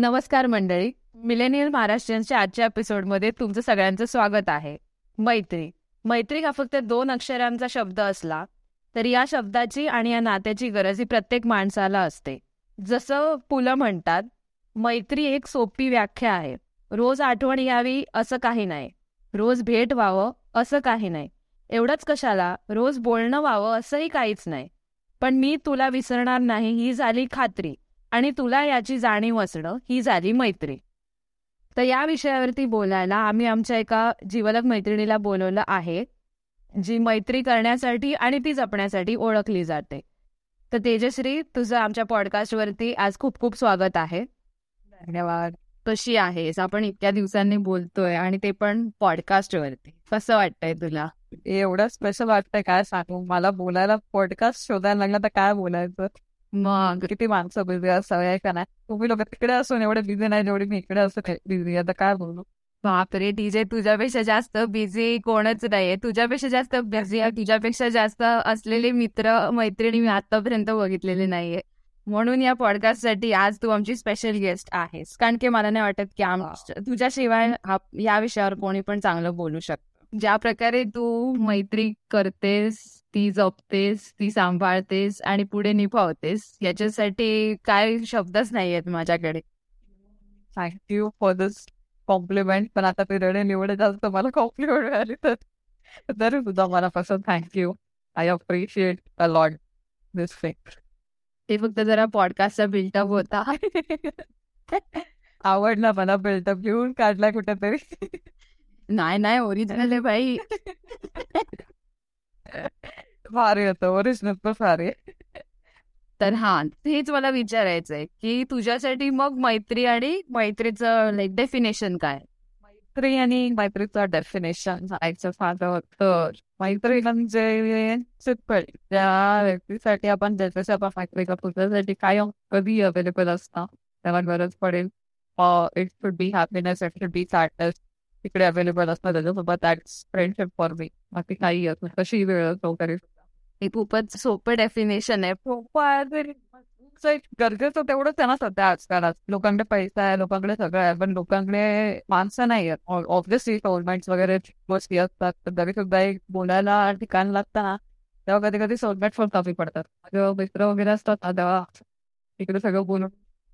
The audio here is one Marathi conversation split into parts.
नमस्कार मंडळी मिलेनियल महाराष्ट्रीयनच्या आजच्या एपिसोडमध्ये तुमचं सगळ्यांचं स्वागत आहे. मैत्री. मैत्री हा फक्त दोन अक्षरांचा शब्द असला तरी या शब्दाची आणि या नात्याची गरज ही प्रत्येक माणसाला असते. जसं पुलं म्हणतात मैत्री एक सोपी व्याख्या आहे. रोज आठवण यावी असं काही नाही. रोज भेट व्हावं असं काही नाही. एवढंच कशाला रोज बोलणं व्हावं असंही काहीच नाही. पण मी तुला विसरणार नाही ही झाली खात्री. आणि तुला याची जाणीव असणं ही झाली मैत्री. तर या विषयावरती बोलायला आम्ही आमच्या एका जीवलक मैत्रिणीला बोलवलं आहे जी मैत्री करण्यासाठी आणि ती जपण्यासाठी ओळखली जाते. तर तेजश्री तुझं आमच्या पॉडकास्टवरती आज खूप खूप स्वागत आहे. धन्यवाद. कशी आहेस? आपण इतक्या दिवसांनी बोलतोय आणि ते पण पॉडकास्टवरती. कसं वाटतंय तुला? एवढं स्पेशल वाटतंय काय सांगू? मला बोलायला पॉडकास्ट शोधायला लागला तर काय बोलायचं? मग किती माणसं बिझी असावे का नाही? तुम्ही लोक तिकडे असून एवढे बिझी नाही जेवढी मी इकडे असून बिझी आता काय बोलू? बापरे टीजे तुझ्यापेक्षा जास्त बिझी कोणच नाहीये. तुझ्यापेक्षा जास्त बिझी तुझ्यापेक्षा जास्त असलेले मित्र मैत्रिणी मी आतापर्यंत बघितलेले नाहीये. म्हणून या पॉडकास्टसाठी आज तू आमची स्पेशल गेस्ट आहेस. कारण की मला नाही वाटत की आम तुझ्याशिवाय या विषयावर कोणी पण चांगलं बोलू शकतं. ज्या प्रकारे तू मैत्री करतेस ती जपतेस ती सांभाळतेस आणि पुढे निभावतेस याच्यासाठी काय शब्दच नाहीयेत माझ्याकडे. थँक्यू फॉर दिस कॉम्प्लिमेंट पण आता पिरियड निवड जास्त मला कॉम्प्लिमेंट मिळाली तर. तरी सुद्धा मनापासून thank you I appreciate a lot this thing ते फक्त जरा पॉडकास्टचा बिल्टअप होता. आवडला मला बिल्टअप घेऊन काढला कुठेतरी. नाही नाही ओरिजिनल आहे भाई भारी होतं. ओरिजिनल पण भारी. तर हा हेच मला विचारायचंय की तुझ्यासाठी मग मैत्री आणि मैत्रीचं लाईक डेफिनेशन काय? मैत्री आणि मैत्रीचं डेफिनेशन सांगायचं फार तर मैत्री म्हणजे सिंपल त्या व्यक्तीसाठी आपण ज्याच्याशी आपण मैत्री करतो त्यासाठी काय कधी अवेलेबल असतं त्याला गरज पडेल. It should be happiness it should be sadness तिकडे अवेलेबल असतं त्याच्यासोबत दॅट्स फ्रेंडशिप फॉर मी बाकी काही असं कशी वेळ असतो तरी हे खूपच सोपं डेफिनेशन आहे. गरजेचं तेवढंच आहे ना सध्या आजकाल. लोकांकडे पैसा आहे लोकांकडे सगळं आहे पण लोकांकडे माणसं नाही आहेत. ऑब्विसली सोलमेट्स वगैरे गोष्टी असतात तर तरी सुद्धा एक बोलायला ठिकाण लागतं ना. तेव्हा कधी कधी सोलमेट पण कमी पडतात. जेव्हा मित्र वगैरे असतात ना तेव्हा तिकडे सगळं बोलून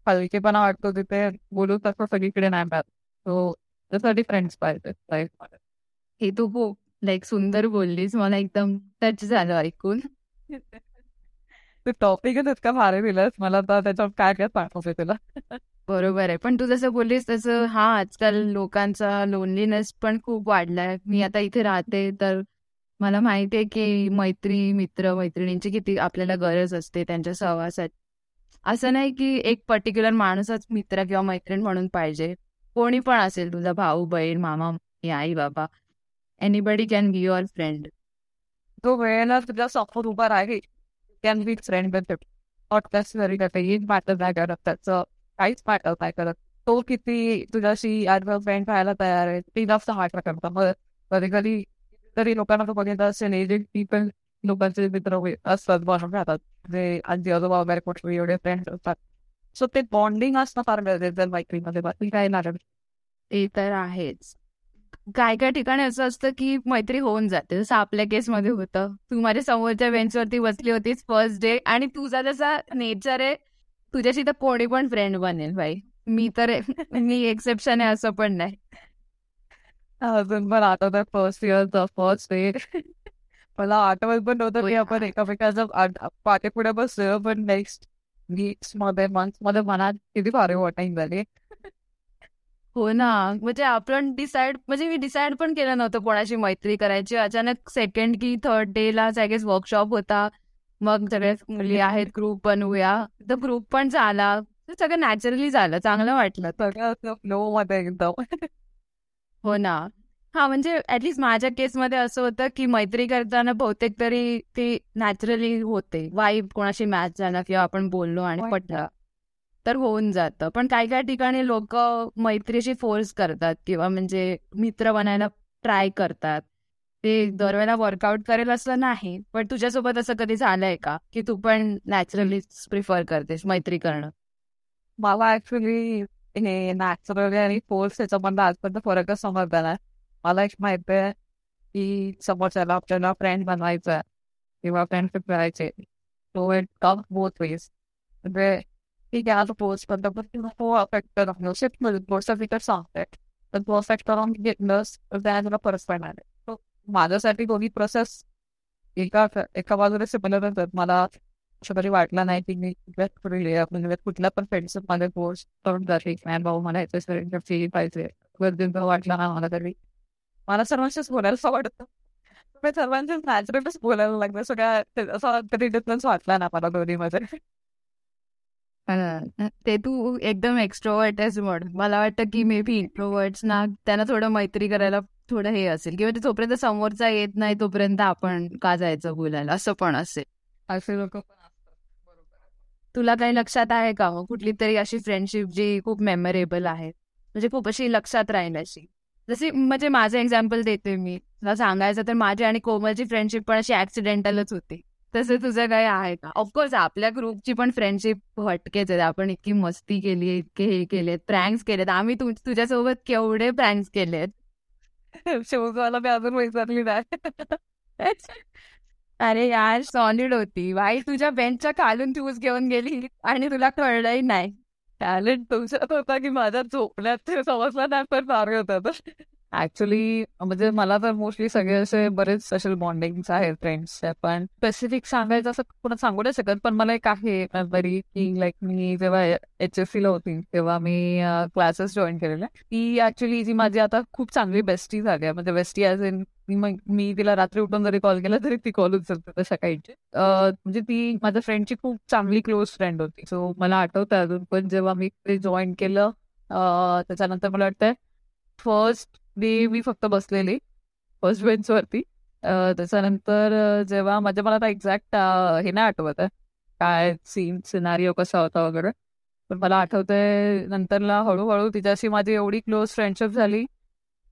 हलकेपणा वाटतो तिथे. बोलू तसं सगळीकडे नाही मिळत. सो त्यासाठी फ्रेंड्स पाहिजे हे तू खूप लाईक सुंदर बोललीस मला एकदम टच झालं ऐकून. ते टॉपिकच इतका भारी दिलंस मला तर त्याच्यावर काय काय पाठवते तुला. बरोबर आहे पण तू जसं बोललीस तसं हा आजकाल लोकांचा लोनलीनेस पण खूप वाढलाय. मी आता इथे राहते तर मला माहिती आहे की मैत्री मित्र मैत्रिणींची किती आपल्याला गरज असते त्यांच्या सहवासात. असं नाही की एक पर्टिक्युलर माणूसच मित्र किंवा मैत्रीण म्हणून पाहिजे. कोणी पण असेल तुझा भाऊ बहीण मामा आई बाबा anybody can be your friend तो वेळेला तुझ्या समोर उभा राहील. Can be friend with not necessary काही मॅटर नाही करत. त्याचं काहीच मॅटर नाही करत. तो किती तुझ्याशी ऍडव्हर फ्रेंड व्हायला तयार आहे ती जास्त हार्ट करतं. मग कधी कधी तरी लोकांना तो बघितलं असेल एजेड पीपल लोकांचे मित्र असतात बनवून राहतात. जे आजी आजोबा वगैरे कुठे एवढे फ्रेंड असतात. सो ते बॉन्डिंग असणं फार गरजेचं मैत्रीमध्ये बाकी काय लागत ते तर आहेच. काय काय ठिकाणी असं असतं की मैत्री होऊन जाते. जसं आपल्या केसमध्ये होतं. तू माझ्या समोरच्या बेंचवरती बसली होतीस फर्स्ट डे आणि तुझा जसा नेचर आहे तुझ्याशी तर कोणी पण फ्रेंड बनेल भाई मी तर मी एक्सेप्शन आहे असं पण नाही. अजून पण आठवत फर्स्ट इयरचा फर्स्ट डे मला आठवत पण नव्हतं की आपण एकामेकाचं पाठी पुढे बसलो पण नेक्स्ट वीक्समध्ये मंथमध्ये मनात किती भारी वॉटिंग झाली. हो ना. म्हणजे आपण डिसाइड म्हणजे मी डिसाइड पण केलं नव्हतं कोणाशी मैत्री करायची. अचानक सेकंड की थर्ड डे ला गेस वर्कशॉप होता. मग सगळे मुली आहेत ग्रुप बनवूया. तर ग्रुप पण झाला. सगळं नॅचरली झालं. चांगलं वाटलं. सगळं मध्ये एकदम. हो ना. हा म्हणजे ऍटलीस्ट माझ्या केसमध्ये असं होतं की मैत्री करताना बहुतेक तरी ते नॅचरली होते. वाईब कोणाशी मॅच झाला किंवा आपण बोललो आणि. पटलं तर होऊन जातं. पण काही काही ठिकाणी लोक मैत्रीशी फोर्स करतात किंवा म्हणजे मित्र बनायला ट्राय करतात. ते दरवेळेला वर्कआउट करेल असं नाही पण तुझ्यासोबत असं कधी झालंय का? की तू पण नॅचरली प्रिफर करतेस मैत्री करणं? मला ऍक्च्युली हे नॅचरल आणि फोर्स ह्याच्यामधला आजपर्यंत फरकच समजला नाही. मला एक माहिती आहे की समोरच्याला आपल्याला फ्रेंड बनवायचं आहे किंवा फ्रेंडशिप करायचे तो इट कम बोथ वेज म्हणजे ठीक आहे आता पोस्ट करतो पण तुला तो अफेक्ट करून शिफ्टमध्ये पोस्ट फिकर सांगते. तर तो अफेक्ट करून घेतलंस तर त्या तुला परत पडणार आहे. माझ्यासाठी दोन्ही प्रोसेस एका एका बाजूला सिमिलर होतात मला असं तरी वाटलं नाही की मी म्हणजे कुठला पण फ्रेंडशिप माझे कोर्स करून जाते. मॅन भाऊ मला याच्या पाहिजे. गरजेचं वाटलं ना मला तरी. मला सर्वांशीच बोलायला आवडतं मी सर्वांशीच नॅचरलच बोलायला लागलं. सगळ्या असं कधी डिफरन्स वाटला ना मला दोन्ही मध्ये ते तू एकदम एक्स्ट्रोवर्ट आहेस म्हण. मला वाटतं की मे बी इंट्रोवर्ट्स ना त्यांना थोडं मैत्री करायला थोडं हे असेल. किंवा जोपर्यंत समोरचा येत नाही तोपर्यंत आपण का जायचं बोलायला? असं पण असेल. असे लोक तुला काही लक्षात आहे का मग? कुठली तरी अशी फ्रेंडशिप जी खूप मेमोरेबल आहे. म्हणजे खूप अशी लक्षात राहील अशी जशी म्हणजे माझं एक्झाम्पल देते मी. तुला सांगायचं तर माझी आणि कोमलची फ्रेंडशिप पण अशी ऍक्सिडेंटलच होती. तसं तुझं काही आहे का? ऑफकोर्स आपल्या ग्रुपची पण फ्रेंडशिप हटकेच आहे आपण इतकी मस्ती केली इतके हे केलेत प्रँक्स केलेत. आम्ही तुझ्यासोबत केवढे प्रँक्स केलेत? शिवगावला मी अजून विचारली नाही. अरे यार सॉलिड होती. बाई तुझ्या बेंचच्या खालून चूज घेऊन गेली आणि तुला कळलंही नाही. टॅलेंट तुमच्यात होता की माझ्या झोपण्यात समजला नाही पण फार होता. ऍक्च्युली म्हणजे मला तर मोस्टली सगळे असे बरेच स्पेशल बॉन्डिंग आहेत फ्रेंड्स पण स्पेसिफिक सांगायचं असं पुन्हा सांगू नाही शकत पण मला एक आहे बरी की लाईक मी जेव्हा एच एस सीला होती तेव्हा मी क्लासेस जॉईन केलेले. ती ऍक्च्युली जी माझी आता खूप चांगली बेस्टी झाली आहे. म्हणजे बेस्टी ॲज इन मग मी तिला रात्री उठून जरी कॉल केला तरी ती कॉल उचलते काहीची. म्हणजे ती माझ्या फ्रेंडची खूप चांगली क्लोज फ्रेंड होती. सो मला आठवतं अजून पण जेव्हा मी ते जॉईन केलं त्याच्यानंतर मला वाटतंय फर्स्ट डे मी फक्त बसलेली फर्स्ट बेंचवरती त्याच्यानंतर जेव्हा माझ्या मला आता एक्झॅक्ट हे नाही आठवत आहे. काय सीन सिनारिओ कसा होता वगैरे. पण मला आठवतंय नंतरला हळूहळू तिच्याशी माझी एवढी क्लोज फ्रेंडशिप झाली.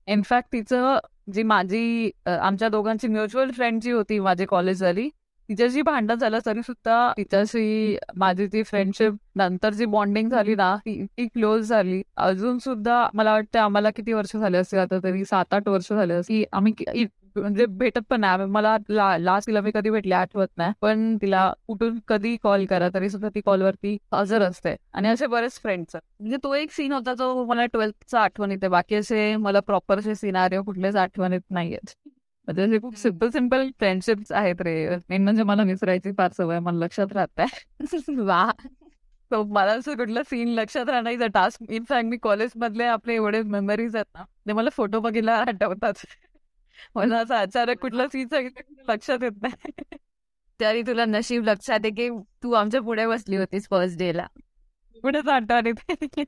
इनफॅक्ट तिचं जी माझी आमच्या दोघांची म्युच्युअल फ्रेंड जी होती माझी कॉलेज झाली तिच्याशी भांडण झालं तरी सुद्धा तिच्याशी माझी ती फ्रेंडशिप नंतर जी बॉन्डिंग झाली ना ती इतकी क्लोज झाली. अजून सुद्धा मला वाटतं आम्हाला किती वर्ष झाले असते आता तरी सात आठ वर्ष झाले की आम्ही म्हणजे भेटत पण नाही. मला लास्ट तिला मी कधी भेटले आठवत नाही. पण तिला कुठून कधी कॉल करा तरी सुद्धा ती कॉलवरती हजर असते. आणि असे बरेच फ्रेंड्स म्हणजे तो एक सीन होता जो मला ट्वेल्थचा आठवण येते. बाकी असे मला प्रॉपर असे सिनारिओ कुठलेच आठवण येत नाहीयेत. म्हणजे खूप सिंपल सिंपल फ्रेंडशिप्स आहेत रे. मेन म्हणजे मला विसरायची फार सवय मला लक्षात राहत वा. मला असं कुठलं सीन लक्षात राहण्याचा टास्क इनफॅक्ट मी कॉलेज मधले आपले एवढे मेमरीज आहेत ना ते मला फोटो बघितला आठवतात. मला असं अचानक कुठलं सीन लक्षात येत नाही. तरी तुला नशीब लक्षात आहे की तू आमच्या पुढे बसली होतीस फर्स्ट डे ला. पुढेच आठवण येते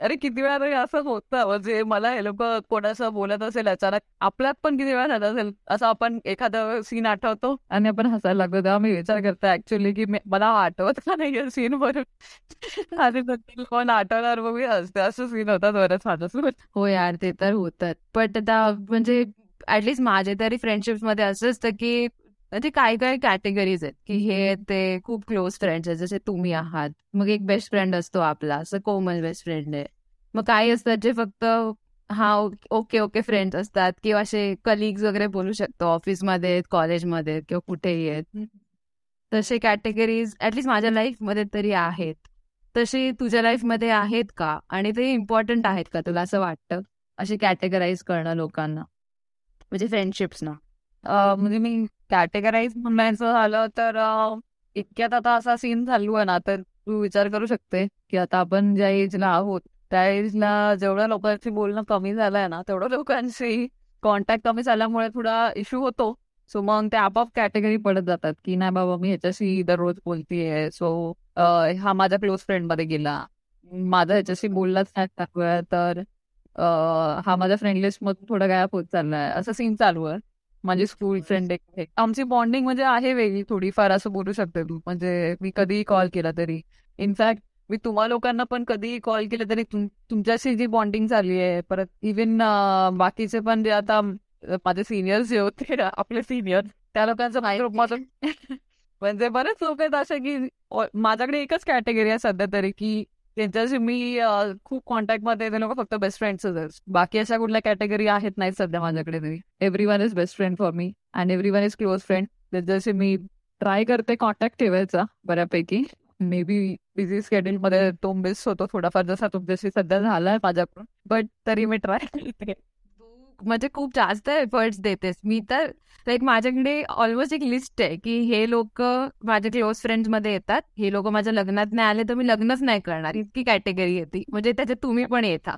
अरे किती वेळा तरी असं होतं. म्हणजे मला हे लोक कोणाचं बोलत असेल अचानक आपल्यात पण किती वेळा झालं असेल असं आपण एखादा सीन आठवतो आणि आपण हसायला लागतो तेव्हा मी विचार करतो ऍक्च्युली की मला आठवत का नाही सीन बरोबर आणि कोण आठवणार मग मी हसते. असं सीन होतात बरंच माझ्यासोबत. हो यार ते तर होतात. पण आता म्हणजे ऍटलीस्ट माझे तरी फ्रेंडशिपमध्ये असं असतं की म्हणजे काय काय कॅटेगरीज आहेत की हे ते खूप क्लोज फ्रेंड्स आहेत. जसे तुम्ही आहात. मग एक बेस्ट फ्रेंड असतो आपला. असं कोमल बेस्ट फ्रेंड आहे. मग काही असतात जे फक्त हा ओके ओके फ्रेंड्स असतात. किंवा असे कलिग्स वगैरे बोलू शकतो. ऑफिसमध्ये कॉलेजमध्ये किंवा कुठेही आहेत. तसे कॅटेगरीज ऍटलिस्ट माझ्या लाईफमध्ये तरी आहेत. तसे तुझ्या लाईफमध्ये आहेत का? आणि ते इम्पॉर्टंट आहेत का तुला असं वाटतं? असे कॅटेगराईज करणं लोकांना. म्हणजे फ्रेंडशिप्स ना. म्हणजे मी कॅटेगराईज म्हणायचं झालं तर इतक्यात आता असा सीन चालू आहे ना तर तू विचार करू शकते की आता आपण ज्या एजला आहोत त्या एजला जेवढ्या लोकांशी बोलणं कमी झालंय ना तेवढ्या लोकांशी कॉन्टॅक्ट कमी झाल्यामुळे थोडा इश्यू होतो. सो मग ते आपोआप कॅटेगरी पडत जातात की नाही बाबा मी ह्याच्याशी दररोज बोलतीये. सो हा माझ्या क्लोज फ्रेंडमध्ये गेला. माझा ह्याच्याशी बोललाच नाही तर हा माझ्या फ्रेंड लिस्ट मधून थोडा गायब होत चाललाय. असं सीन चालू आहे. माझी स्कूल फ्रेंड एक आमची बॉन्डिंग म्हणजे आहे वेगळी थोडीफार असं बोलू शकते तू म्हणजे मी कधीही कॉल केला तरी. इनफॅक्ट मी तुम्हा लोकांना पण कधीही कॉल केला तरी तुमच्याशी जी बॉन्डिंग झाली आहे परत इव्हन बाकीचे पण जे आता माझे सिनियर्स जे होते आपले सिनियर त्या लोकांचं माझं म्हणजे बरेच लोक आहेत असे की माझ्याकडे एकच कॅटेगरी आहे सध्या तरी की त्यांच्याशी मी खूप कॉन्टॅक्टमध्ये ते लोक फक्त बेस्ट फ्रेंड्सच आहेत. बाकी अशा कुठल्या कॅटेगरी आहेत नाही सध्या माझ्याकडे तरी. Every one is best friend for me and every one is close friend त्यांच्याशी मी ट्राय करते कॉन्टॅक्ट ठेवायचा बऱ्यापैकी. मे बी बिझी स्केड्यूल मध्ये तो मिस होतो थोडाफार जसा तुमच्याशी सध्या झालाय माझ्याकडून बट तरी मी ट्राय करते. म्हणजे खूप जास्त एफर्ट्स देतेस मी तर लाईक माझ्याकडे ऑलमोस्ट एक लिस्ट आहे की हे लोक माझ्या क्लोज फ्रेंड्समध्ये येतात. हे लोक माझ्या लग्नात नाही आले तर मी लग्नच नाही करणार. इतकी कॅटेगरी येते म्हणजे त्याच्यात तुम्ही पण येता.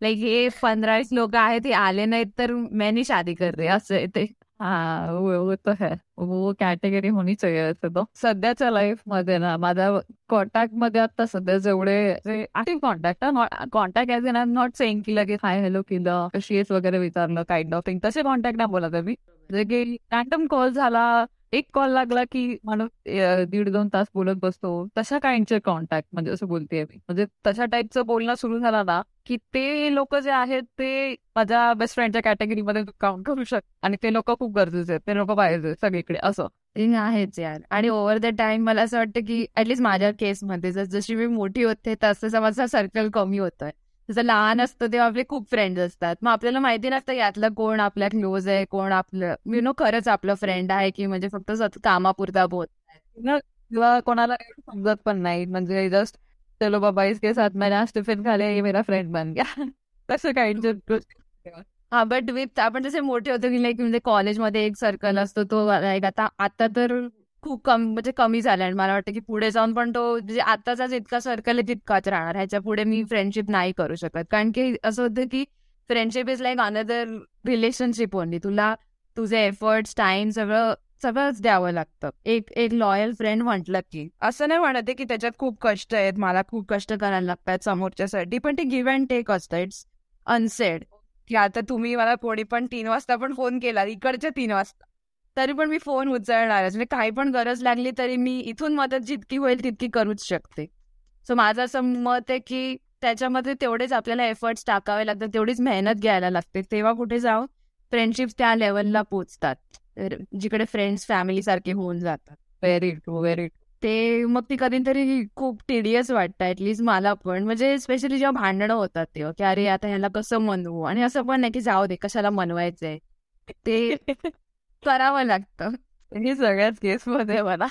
लाईक हे पंधरा लोक आहेत ते आले नाहीत तर मी शादी करते. असं येते हा वो तो है. वो कॅटेगरी होणी चाहिए तो. सध्याच्या लाईफमध्ये ना माझ्या कॉन्टॅक्टमध्ये आता सध्या जेवढे active contact contact as in I not saying की लगेच हाय हॅलो केलं कशी आहेस? वगैरे विचारलं काइंड ऑफ थिंग तसे कॉन्टॅक्ट नाही बोलत मी. म्हणजे की रँडम कॉल झाला एक कॉल लागला की माणूस दीड दोन तास बोलत बसतो. तशा काइंडचे कॉन्टॅक्ट म्हणजे असं बोलते मी. म्हणजे तशा टाईपचं बोलणं सुरू झालं ना की ते लोक जे आहेत ते माझ्या बेस्ट फ्रेंडच्या कॅटेगरीमध्ये काउंट करू शकतात आणि ते लोक खूप गरजेचे आहेत. ते लोक पाहिजे सगळीकडे असं. आहेच यार. आणि ओव्हर द टाइम मला असं वाटतं की ऍटलीस्ट माझ्या केसमध्ये जशी मी मोठी होते तसं माझा सर्कल कमी होतोय. जसं लहान असतं तेव्हा आपले खूप फ्रेंड्स असतात. मग आपल्याला माहिती नसतं यातलं कोण आपल्या क्लोज आहे कोण आपलं यु नो खरंच आपलं फ्रेंड आहे की म्हणजे फक्त कामापुरता बोल किंवा कोणाला समजत पण नाही. म्हणजे जस्ट चलो बाबा इसके साथ मैंने आज टिफिन खा लिया मेरा फ्रेंड बन गया. तसं काही हा. बट विथ आपण जसे मोठे होतो की लाईक म्हणजे कॉलेजमध्ये एक सर्कल असतो तो लाईक आता आता तर खूप कमी म्हणजे कमी झालाय. आणि मला वाटतं की पुढे जाऊन पण तो म्हणजे आताचा जितका सर्कल आहे तितकाच राहणार. ह्याच्या पुढे मी फ्रेंडशिप नाही करू शकत. कारण की असं होतं की friendship is like another relationship only तुला तुझे एफर्ट्स टाइम सगळं सगळंच द्यावं लागतं. एक एक लॉयल फ्रेंड म्हटलं की. असं नाही म्हणत की त्याच्यात खूप कष्ट आहेत. मला खूप कष्ट करायला लागतात समोरच्यासाठी. पण ते गिव्ह अँड टेक असतं. इट्स अनसेड की आता तुम्ही मला कोणी पण तीन वाजता पण फोन केला. इकडच्या तीन वाजता. तरी पण मी फोन उचलणार म्हणजे काही पण गरज लागली तरी मी इथून मदत जितकी होईल तितकी करूच शकते. सो माझं असं मत आहे की त्याच्यामध्ये तेवढेच आपल्याला एफर्ट्स टाकावे लागतात तेवढीच मेहनत घ्यायला लागते. तेव्हा कुठे जाऊन फ्रेंडशिप त्या लेवलला पोचतात. जिकडे फ्रेंड्स फॅमिली सारखे होऊन जातात. व्हेरी ट्रू व्हेरी ते मग ती कधीतरी खूप टिडियस वाटतं ऍटलीस्ट मला पण. म्हणजे स्पेशली जेव्हा भांडणं होतात तेव्हा की अरे आता ह्याला कसं मनवू? आणि असं पण नाही की जाऊ दे कशाला मनवायचंय? ते करावं लागतं. हे सगळ्याच केसमध्ये मला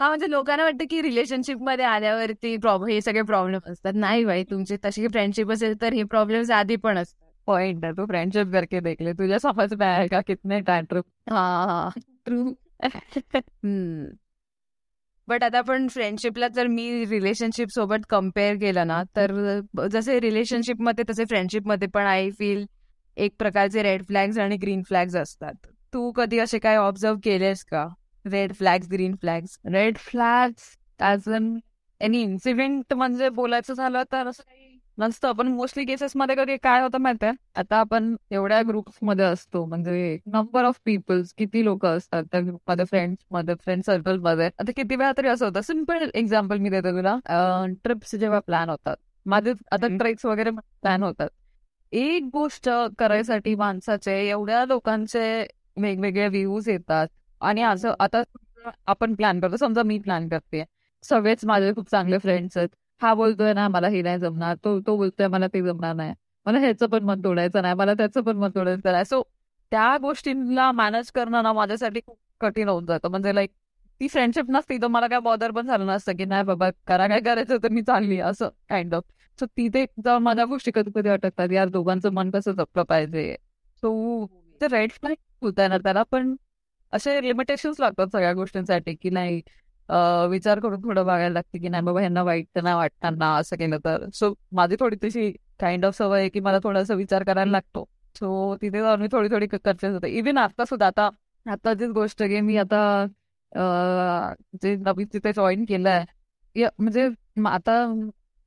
हा म्हणजे लोकांना वाटतं की रिलेशनशिपमध्ये आल्यावरती प्रॉब्लेम हे सगळे प्रॉब्लेम असतात. नाही बाई तुमची तशी फ्रेंडशिप असेल तर हे प्रॉब्लेम आधी पण असतात. पॉइंट आहे. तू फ्रेंडशिप करके देखले. तुझ्या समज में आएगा कितने टँट्रम हा ट्रू बट आता आपण फ्रेंडशिपला जर मी रिलेशनशिप सोबत कंपेअर केलं ना तर जसे रिलेशनशिपमध्ये तसे फ्रेंडशिपमध्ये पण आय फील एक प्रकारचे रेड फ्लॅग्स आणि ग्रीन फ्लॅग्स असतात. तू कधी असे काय ऑब्झर्व केलेस का? Red flags green flags red flags अन एनी इन्सिडेंट म्हणजे बोलायचं झालं तर असं काही नसतं. पण मोस्टली केसेस मध्ये कधी काय होतं माहितीये? आता आपण एवढ्या ग्रुप्समध्ये असतो. म्हणजे नंबर ऑफ पीपल्स किती लोक असतात त्या ग्रुपमध्ये फ्रेंड्समध्ये फ्रेंड सर्कलमध्ये. आता किती वेळा तरी असं होतं. सिंपल एक्झाम्पल मी देतो तुला. ट्रिप्स जेव्हा प्लॅन होतात. माझे आता ट्रेक्स वगैरे प्लॅन होतात. एक गोष्ट करायसाठी माणसाचे एवढ्या लोकांचे वेगवेगळे व्ह्यूज येतात. आणि असं आता आपण प्लॅन करतो समजा मी प्लॅन करते. सगळेच माझे खूप चांगले फ्रेंड्स आहेत. हा बोलतोय ना मला हे नाही जमणार. तो तो बोलतोय मला ते जमणार नाही. मला ह्याचं पण मन तोडायचं नाही. मला त्याचं पण मन तोडायचं नाही. सो त्या गोष्टींना मॅनेज करणं ना माझ्यासाठी खूप कठीण होऊन जातं. म्हणजे लाईक ती फ्रेंडशिप नसती तर मला काय बॉदर पण झालं नसतं की नाही बाबा करा काय करायचं तर मी चालली असं काइंड ऑफ सो तिथे जाऊन माझ्या गोष्टी कधी कधी अटकतात. यार दोघांचं मन कसं जपलं पाहिजे? सो ते रेड फ्लॅग होत येणार त्याला पण असे लिमिटेशन लागतात सगळ्या गोष्टींसाठी की नाही विचार करून थोडं बघायला लागते की नाही बाबा ह्यांना वाईट तर नाही वाटणार ना असं केलं तर. सो माझी थोडी तशी काइंड ऑफ सवय आहे की मला थोडासा विचार करायला लागतो. सो तिथे जाऊन मी थोडी थोडी करतेच होते इव्हन आता सुद्धा आता आताचीच गोष्ट की मी आता जे नवीन तिथे जॉईन केलंय म्हणजे आता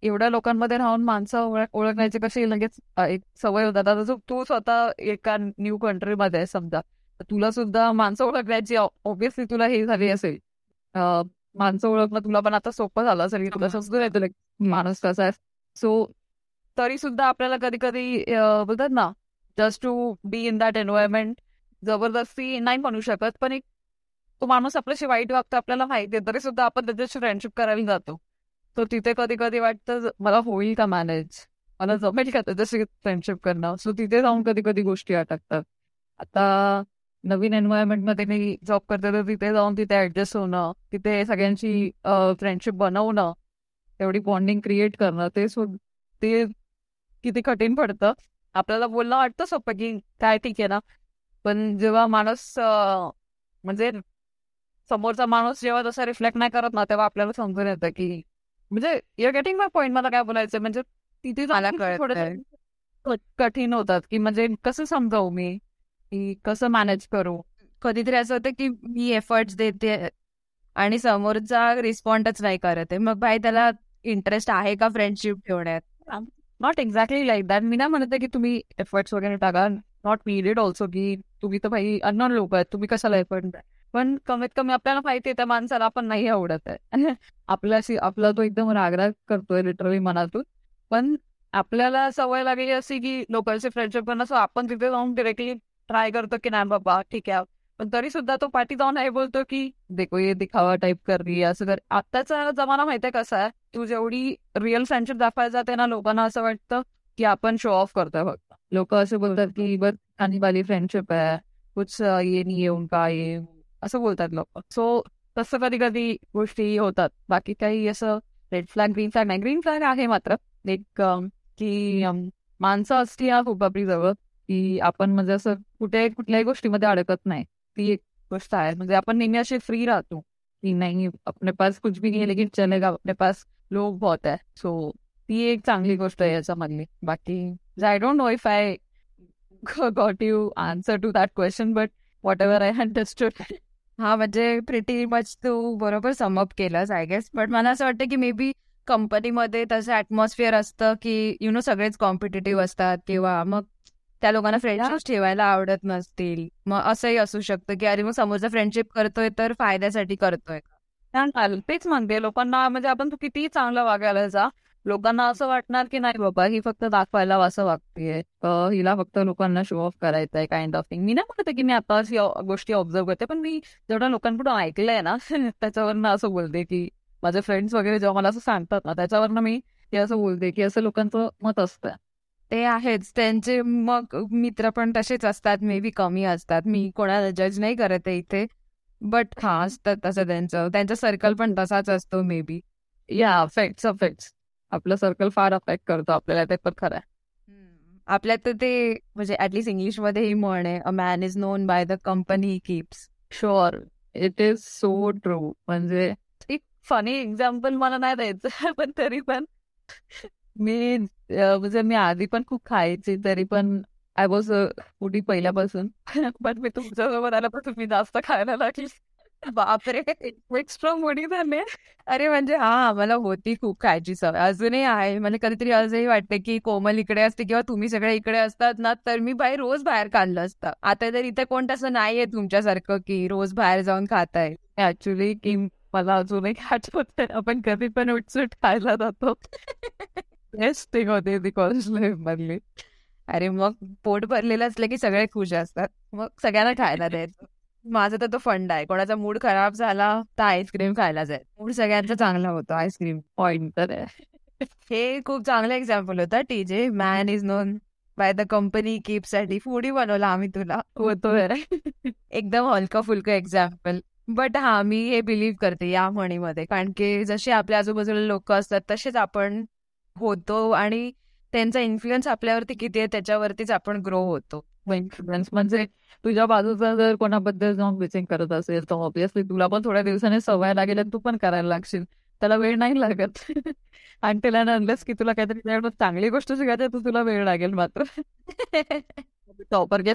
एवढ्या लोकांमध्ये राहून माणसं ओळखण्याची कशी लगेच एक सवय होतात. आता तू स्वतः एका न्यू कंट्रीमध्ये आहे समजा. तुला सुद्धा माणसं ओळखण्याची ऑब्विसली तुला हे झाली असेल. माणसं ओळखणं तुला पण आता सोपं झालं असेल की तुला समजून येतं माणूस कसा आहे. सो तरी सुद्धा आपल्याला कधी कधी बोलतात ना just to be in that environment जबरदस्ती नाही म्हणू शकत. पण एक तो माणूस आपल्याशी वाईट वागतो आपल्याला माहिती आहे तरी सुद्धा आपण त्याच्याशी फ्रेंडशिप करायला जातो. तर तिथे कधी कधी वाटतं मला होईल का मॅनेज मला जमेल का त्याच्याशी फ्रेंडशिप करणं? सो तिथे जाऊन कधी कधी गोष्टी अटकतात. आता नवीन एन्व्हायरमेंटमध्ये मी जॉब करते तर तिथे जाऊन तिथे ऍडजस्ट होणं तिथे सगळ्यांची फ्रेंडशिप बनवणं तेवढी बॉन्डिंग क्रिएट करणं ते ते किती कठीण पडतं. आपल्याला बोलणं वाटतं सोपं की काय ठीक आहे ना? पण जेव्हा माणूस म्हणजे समोरचा माणूस जेव्हा तसा रिफ्लेक्ट नाही करत ना तेव्हा आपल्याला समजून येतं की म्हणजे युअर गेटिंग माय पॉईंट मला काय बोलायचं म्हणजे तिथे थोडं कठीण होतात की म्हणजे कसं समजावू मी? की कसं मॅनेज करू? कधीतरी असं होतं की मी एफर्ट्स देते आणि समोरचा रिस्पॉन्डच नाही करत आहे. मग भाई त्याला इंटरेस्ट आहे का फ्रेंडशिप ठेवण्यात? नॉट एक्झॅक्टली लाईक दॅट मी नाही म्हणत की तुम्ही एफर्ट्स वगैरे टाका. नॉट नीडेड ऑल्सो की तुम्ही तर भाई अननॉन लोक आहेत. तुम्ही कशाला एफर्ट पण कमीत कमी आपल्याला माहिती आहे त्या माणसाला आपण नाही आवडत आहे. आपल्याशी आपला तो एकदम रागराग करतोय लिटरली मनातून. पण आपल्याला सवय लागली अशी की लोकांची फ्रेंडशिप पण असं आपण तिथे जाऊन डिरेक्टली ट्राय करतो की नाही बाबा ठीक आहे. पण तरी सुद्धा तो पाठी जाऊन आहे बोलतो की देखो ये दिखावा टाईप कर रही असं कर. आत्ताचा जमाना माहितीये कसा आहे? तू जेवढी रिअल फ्रेंडशिप दाखवायला जाते ना लोकांना असं वाटतं की आपण शो ऑफ करतोय फक्त. लोक असे बोलतात की बस आणि वाली फ्रेंडशिप आहे. कुछ ये नाही येऊन का ये असं बोलतात लोक. सो तसं कधी कधी गोष्टी होतात. बाकी काही असं रेड फ्लॅग ग्रीन फ्लॅग नाही. ग्रीन फ्लॅग आहे मात्र. एक की माणसं असती हा खूप आपली जवळ की आपण म्हणजे असं कुठे कुठल्याही गोष्टीमध्ये अडकत नाही. ती एक गोष्ट आहे. म्हणजे आपण नेहमी असे फ्री राहतो की नाही अपने पास कुछ भी नाही लेकिन चलेगा अपने पास लोक बहुत आहे सो ती एक चांगली गोष्ट आहे याच्यामधली. बाकी I don't know if I got you answer to that question but whatever I understood हा म्हणजे प्रिटी मच तू बरोबर समअप केलंस आय गेस बट मला असं वाटतं की मे बी कंपनीमध्ये तसं ऍटमॉस्फिअर असतं की यु नो सगळेच कॉम्पिटेटिव्ह असतात किंवा मग त्या लोकांना फ्रेंडशिप ठेवायला आवडत नसतील. मग असंही असू शकतं की अरे मग समोरचा फ्रेंडशिप करतोय तर फायद्यासाठी करतोय. तेच म्हणते लोकांना म्हणजे आपण किती चांगलं वागायला जा लोकांना असं वाटणार की नाही बाबा ही फक्त दाखवायला असं वागतेय. हिला फक्त लोकांना शो ऑफ करायचंय काइंड ऑफ थिंग मी नाही म्हणते की मी आता गोष्टी ऑब्झर्व करते पण मी जेवढ्या लोकांकडून ऐकलंय ना त्याच्यावरनं असं बोलते की माझे फ्रेंड्स वगैरे जेव्हा मला असं सांगतात ना त्याच्यावरनं मी हे असं बोलते की असं लोकांचं मत असतं. ते आहेच. त्यांचे मग मित्र पण तसेच असतात. मे बी कमी असतात. मी कोणाला जज नाही करत आहे इथे. बट हा असतात तसं त्यांचं. त्यांचा सर्कल पण तसाच असतो मे बी या अफेक्ट्स अफेक्ट्स आपलं सर्कल फार अफेक्ट करतो आपल्याला ते पण खरं आपल्यात तर ते म्हणजे ऍटलिस्ट इंग्लिशमध्ये ही म्हण आहे a man is known by the company keeps sure it is so true म्हणजे एक फनी एक्झाम्पल मला नाही द्यायचं पण तरी पण. मी म्हणजे मी आधी पण खूप खायचे तरी पण आय वॉज फुडी पहिल्यापासून. पण मी तुमच्यासोबत आल्यापासून मी जास्त खायला लागली. बापरे! एक्स्ट्रा मोडी झाले अरे म्हणजे हा मला होती खूप खायची सवय. अजूनही आहे. मला कधीतरी असंही वाटते की कोमल इकडे असते किंवा तुम्ही सगळे इकडे असतात ना तर मी बाहेर रोज बाहेर काढलं असतं. आता तर इथे कोण तसं नाहीये तुमच्यासारखं की रोज बाहेर जाऊन खाताय. ऍक्च्युली की मला अजूनही होत. आपण कधी पण उठसूट खायला जातो. टेस्टिंग होते ती कॉलेज लाईफ मधली. अरे मग पोट भरलेलं असलं की सगळे खुश असतात. मग सगळ्यांना खायला द्यायचं. माझा तर तो फंड आहे. कोणाचा मूड खराब झाला तर आईस्क्रीम खायला जाईल मूड सगळ्यांचा चांगला होतो. आईस्क्रीम पॉइंट तर. हे खूप चांगलं एक्झाम्पल होता TJ man is known by the company कीपसाठी foodie बनवला आम्ही तुला. होतो एकदम हलकं फुलकं एक्झाम्पल बट हा मी हे बिलीव्ह करते या म्हणीमध्ये. कारण की जसे आपल्या आजूबाजूला लोक असतात तसेच आपण होतो आणि त्यांचा इन्फ्लुएन्स आपल्यावरती किती आहे त्याच्यावरतीच आपण ग्रो होतो. इन्फ्लुएन्स म्हणजे तुझ्या बाजूचा जर कोणाबद्दल जाऊन विचिंग करत असेल तर ऑब्विसली तुला पण थोड्या दिवसाने सवय लागेल तू पण करायला लागशील. त्याला वेळ नाही लागत. आणि त्याला नंदस की तुला काहीतरी चांगली गोष्ट शिकायची तर तुला वेळ लागेल मात्र. टॉपर के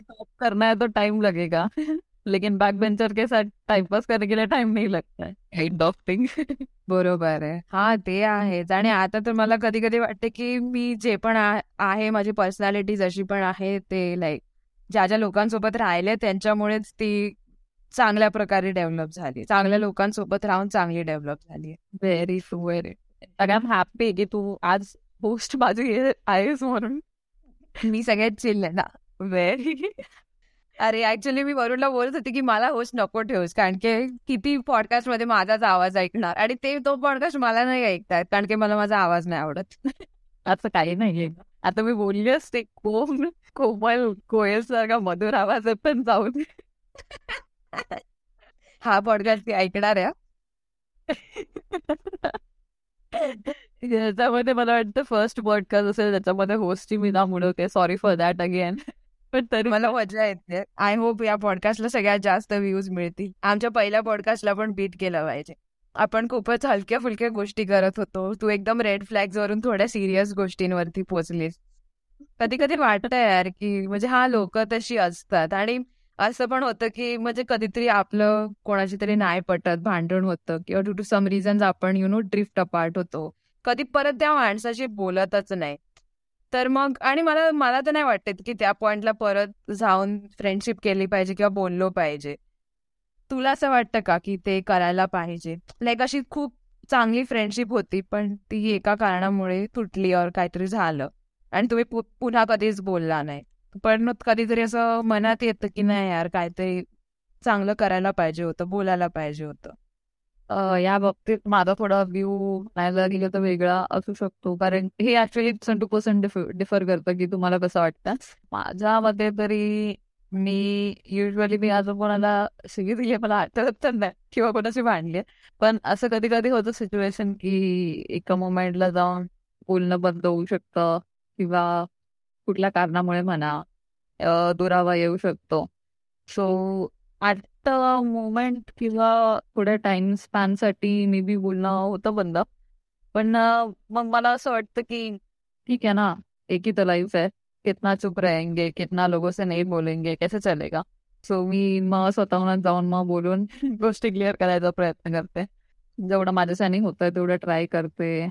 टॉप करना है तो टाइम लगेगा लेकिन बैक बेंचर के साथ टाइमपास करने के लिए टाइम नहीं लगता है। एंड ऑफ थिंग बरोबर आहे. हा ते आहेच. आणि आता तर मला कधी कधी वाटते की मी जे पण आहे माझी पर्सनॅलिटी जशी पण आहे ते लाईक ज्या ज्या लोकांसोबत राहिले त्यांच्यामुळेच ती चांगल्या प्रकारे डेव्हलप झाली. चांगल्या लोकांसोबत राहून चांगली डेव्हलप झाली very very I am happy की तू आज पोस्ट माझी आहेस म्हणून. मी सगळ्यात चिल्ल ना व्हेरी अरे ऍक्च्युली मी वरुणला बोलत होते की मला होस्ट नको ठेवूस कारण की किती पॉडकास्टमध्ये माझाच आवाज ऐकणार. आणि ते तो पॉडकास्ट मला नाही ऐकतात कारण की मला माझा आवाज नाही आवडत. असं काही नाहीये. आता मी बोलली असते कोम कोमल कोयल सारखा मधुर आवाज पण जाऊन. हा पॉडकास्ट ती ऐकणार आहे याच्यामध्ये मला वाटतं फर्स्ट पॉडकास्ट असेल त्याच्यामध्ये होस्टची मी ना म्हणते सॉरी फॉर दॅट अगेन पण तरी मला मजा येते. आय होप या पॉडकास्टला सगळ्यात जास्त व्ह्यूज मिळतील. आमच्या पहिल्या पॉडकास्टला पण बीट केलं पाहिजे. आपण खूपच हलक्या फुलक्या गोष्टी करत होतो. तू एकदम रेड फ्लॅग्स वरून थोड्या सिरियस गोष्टींवरती पोचलीस कधी कधी वाटत यार की म्हणजे हा लोक तशी असतात. आणि असं पण होतं की म्हणजे कधीतरी आपलं कोणाची तरी नाही पटत भांडण होतं किंवा टू टू सम रिझन्स आपण यु नो ड्रिफ्ट अपार्ट होतो. कधी परत त्या माणसाशी बोलतच नाही. तर मग आणि मला मला तर नाही वाटत की त्या पॉइंटला परत जाऊन फ्रेंडशिप केली पाहिजे किंवा बोललो पाहिजे. तुला असं वाटतं का की ते करायला पाहिजे? लाईक अशी खूप चांगली फ्रेंडशिप होती पण ती एका कारणामुळे तुटली और काहीतरी झालं. आणि तुम्ही पुन्हा कधीच बोलला नाही. पण कधीतरी असं मनात येतं की नाही यार काहीतरी चांगलं करायला पाहिजे होतं बोलायला पाहिजे होतं. या बाबतीत माझा थोडा व्ह्यू नाही गेलं तर वेगळा असू शकतो. कारण हे actually percent two percent differ करतं की तुम्हाला कसं वाटतं. माझ्या मते तरी मी युजली मी आज कोणाला दिली मला आठवत तर नाही किंवा कोणाशी भांडली. पण असं कधी कधी होतं सिच्युएशन की एका मोमेंटला जाऊन बोलणं बंद होऊ शकतं किंवा कुठल्या कारणामुळे म्हणा दुरावा येऊ शकतो. सो मोमेंट किंवा थोड्या टाइम स्पॅनसाठी मे बी बोलणं होतं बंद. पण मग मला असं वाटतं की ठीक आहे ना एक ही तो लाईफ है कितना चुप रहेंगे कितना लोगों से नहीं बोलेंगे कैसे चलेगा? सो मी मग स्वतःहून जाऊन मग बोलून गोष्टी क्लिअर करायचा प्रयत्न करते. जेवढं माझ्यासाठी होतं तेवढं ट्राय करते.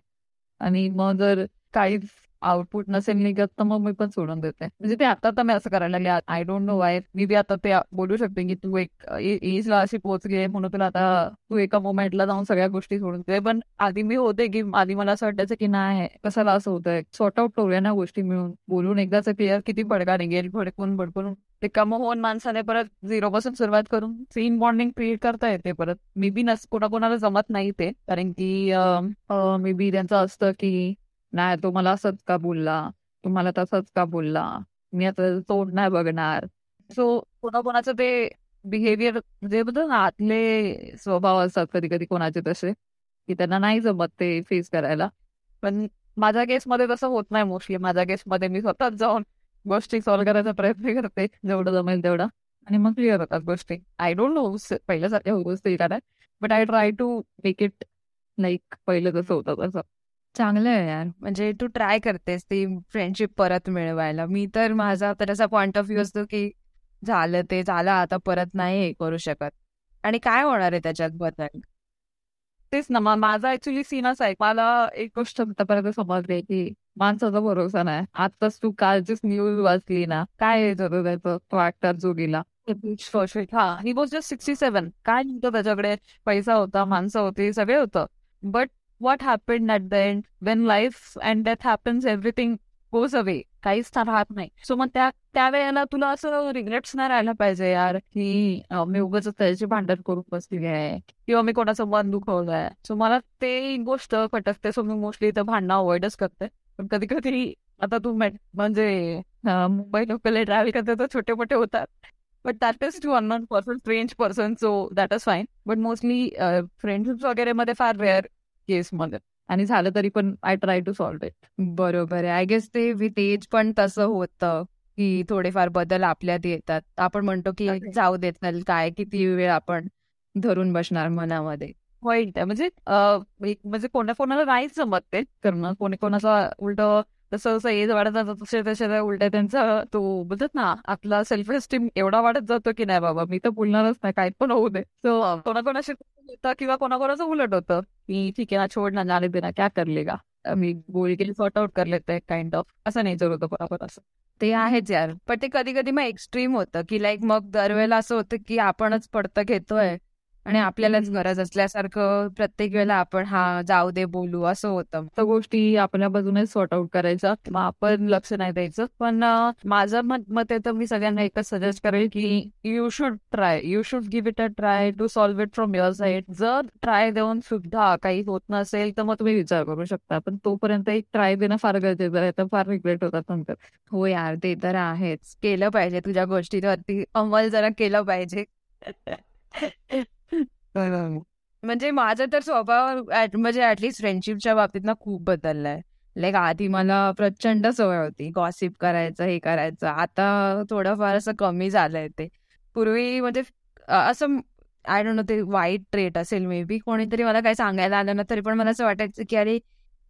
आणि मग जर काहीच आउटपुट नसेल निघत तर मग मी पण सोडून देते. म्हणजे ते आता तर मी असं करायला लागले I don't know why maybe आता ते बोलू शकते की तू एक एजला अशी पोहोचली म्हणून तुला आता तू एका मोमेंटला जाऊन सगळ्या गोष्टी सोडून दे. पण आधी मी होते की आधी मला असं वाटायचं की नाही कसाला असं होतंय? सॉर्ट आउट करूया ना गोष्टी मिळून. बोलून एकदाच क्लिअर किती पडका निघेल भडकून भडकून. ते कम होऊन माणसाने परत झिरो पासून सुरुवात करून सीन बॉन्डिंग क्रिएट करता येते परत. मे बी नस कोणाकोणाला जमत नाही ते. कारण की मे बी त्यांचं असतं की नाही तो मला असंच का बोलला? तुम्हाला तसंच का बोलला? मी आता तोड नाही बघणार. सो कोणाकोणाचं ते बिहेवियर जे बद्दल आतले स्वभाव असतात कधी कधी कोणाचे तसे की त्यांना नाही जमत ते फेस करायला. पण माझ्या केसमध्ये तसं होत नाही मोस्टली माझ्या केसमध्ये मी स्वतःच जाऊन गोष्टी सॉल्व्ह करायचा प्रयत्न करते. जेवढं जमेल तेवढं. आणि मग क्लिअर होतात गोष्टी. आय डोंट नो पहिल्यासारख्या गोष्टी काय but I try to make it like पहिलं जसं होतं तसं. चांगलं आहे यार. म्हणजे तू ट्राय करतेस ती फ्रेंडशिप परत मिळवायला. मी तर माझा तर असा पॉइंट ऑफ व्ह्यू असतो की झालं ते झालं आता परत नाही हे करू शकत. आणि काय होणार आहे त्याच्यात बदल? तेच ना माझा ऍक्च्युली सीनच आहे. मला एक गोष्ट आतापर्यंत समजली की माणसाचा भरोसा नाही. आताच तू कालचीच न्यूज वाचली ना काय होतं त्याचं? तो ऍक्टर जो गेला हा he was just sixty seven काय नव्हतं त्याच्याकडे? पैसा होता माणसं होती सगळे होतं. But what happened at the end? When life and death happens everything goes away. काहीच राहत नाही सो मग त्या त्यावेळेला तुला असं रिग्रेट्स नाही राहायला पाहिजे यार की मी उगाच त्याची भांडण करून बसली आहे किंवा मी कोणाचं मन दुखवलंय. सो मला ते गोष्ट खटकते सो मी मोस्टली तर भांडणं अवॉइडच करते. पण कधी कधी आता तू म्हणजे मुंबई लोकल ट्रॅव्हल करते तर छोटे मोठे होतात. But that is to unknown person strange person so that is fine but mostly friendships वगैरे मध्ये फार रेअर केसमध्ये आणि झालं तरी पण I try to solve it बरोबर आहे. आय गेस ते विथ एज पण तसं होतं की थोडेफार बदल आपल्यात येतात. आपण म्हणतो की जाऊ देत नाही काय किती वेळ आपण धरून बसणार मनामध्ये. वाईट आहे म्हणजे म्हणजे कोणा कोणाला नाहीच जमत ते करणं. कोणी कोणाचा उलट तसं जसं एज वाढत जातं तसे तसे उलट त्यांचा तो बोलतात ना आपला सेल्फ एस्टीम एवढा वाढत जातो की नाही बाबा मी तर बोलणारच नाही काय पण होऊ दे. सो कोणाकोणाशी होतं किंवा कोणाकोणाचं उलट होतं मी ठीक आहे ना छोड ना जाणे देना क्या कर का मी गोळी केली सॉर्ट आउट कर लेते काइंड ऑफ असं नाही जर होतं बरोबर असं ते आहेच यार. पण ते कधी कधी मग एक्स्ट्रीम होतं की लाईक मग दरवेळेला असं होतं की आपणच पडतं घेतोय. आणि आपल्यालाच गरज असल्यासारखं प्रत्येक वेळेला आपण हा जाऊ दे बोलू असं होतं. त्या गोष्टी आपल्या बाजूने सॉर्ट आउट करायचा. मग आपण लक्ष नाही द्यायचं. पण माझं मत मत आहे तर मी सगळ्यांना एकच सजेस्ट करेल की you should try you should give it a try to solve it from your side जर ट्राय देऊन सुद्धा काही होत नसेल तर मग तुम्ही विचार करू शकता. पण तोपर्यंत एक ट्राय देणं फार गरजेचं आहे. तर फार रिग्रेट होतात नंतर हो यार ते तर आहेच. केलं पाहिजे तुझ्या गोष्टीवरती. अंमल जरा केलं पाहिजे. म्हणजे माझा तर स्वभाव म्हणजे ऍटलीस्ट फ्रेंडशिपच्या बाबतीत ना खूप बदललाय. लाईक आधी मला प्रचंड सवय होती. गॉसिप करायचं हे करायचं. आता थोडंफार असं कमी झालंय ते. पूर्वी म्हणजे असं आय डोंट नो ते वाईट ट्रेट असेल मे बी कोणीतरी मला काही सांगायला आलं ना तरी पण मला असं वाटायचं की अरे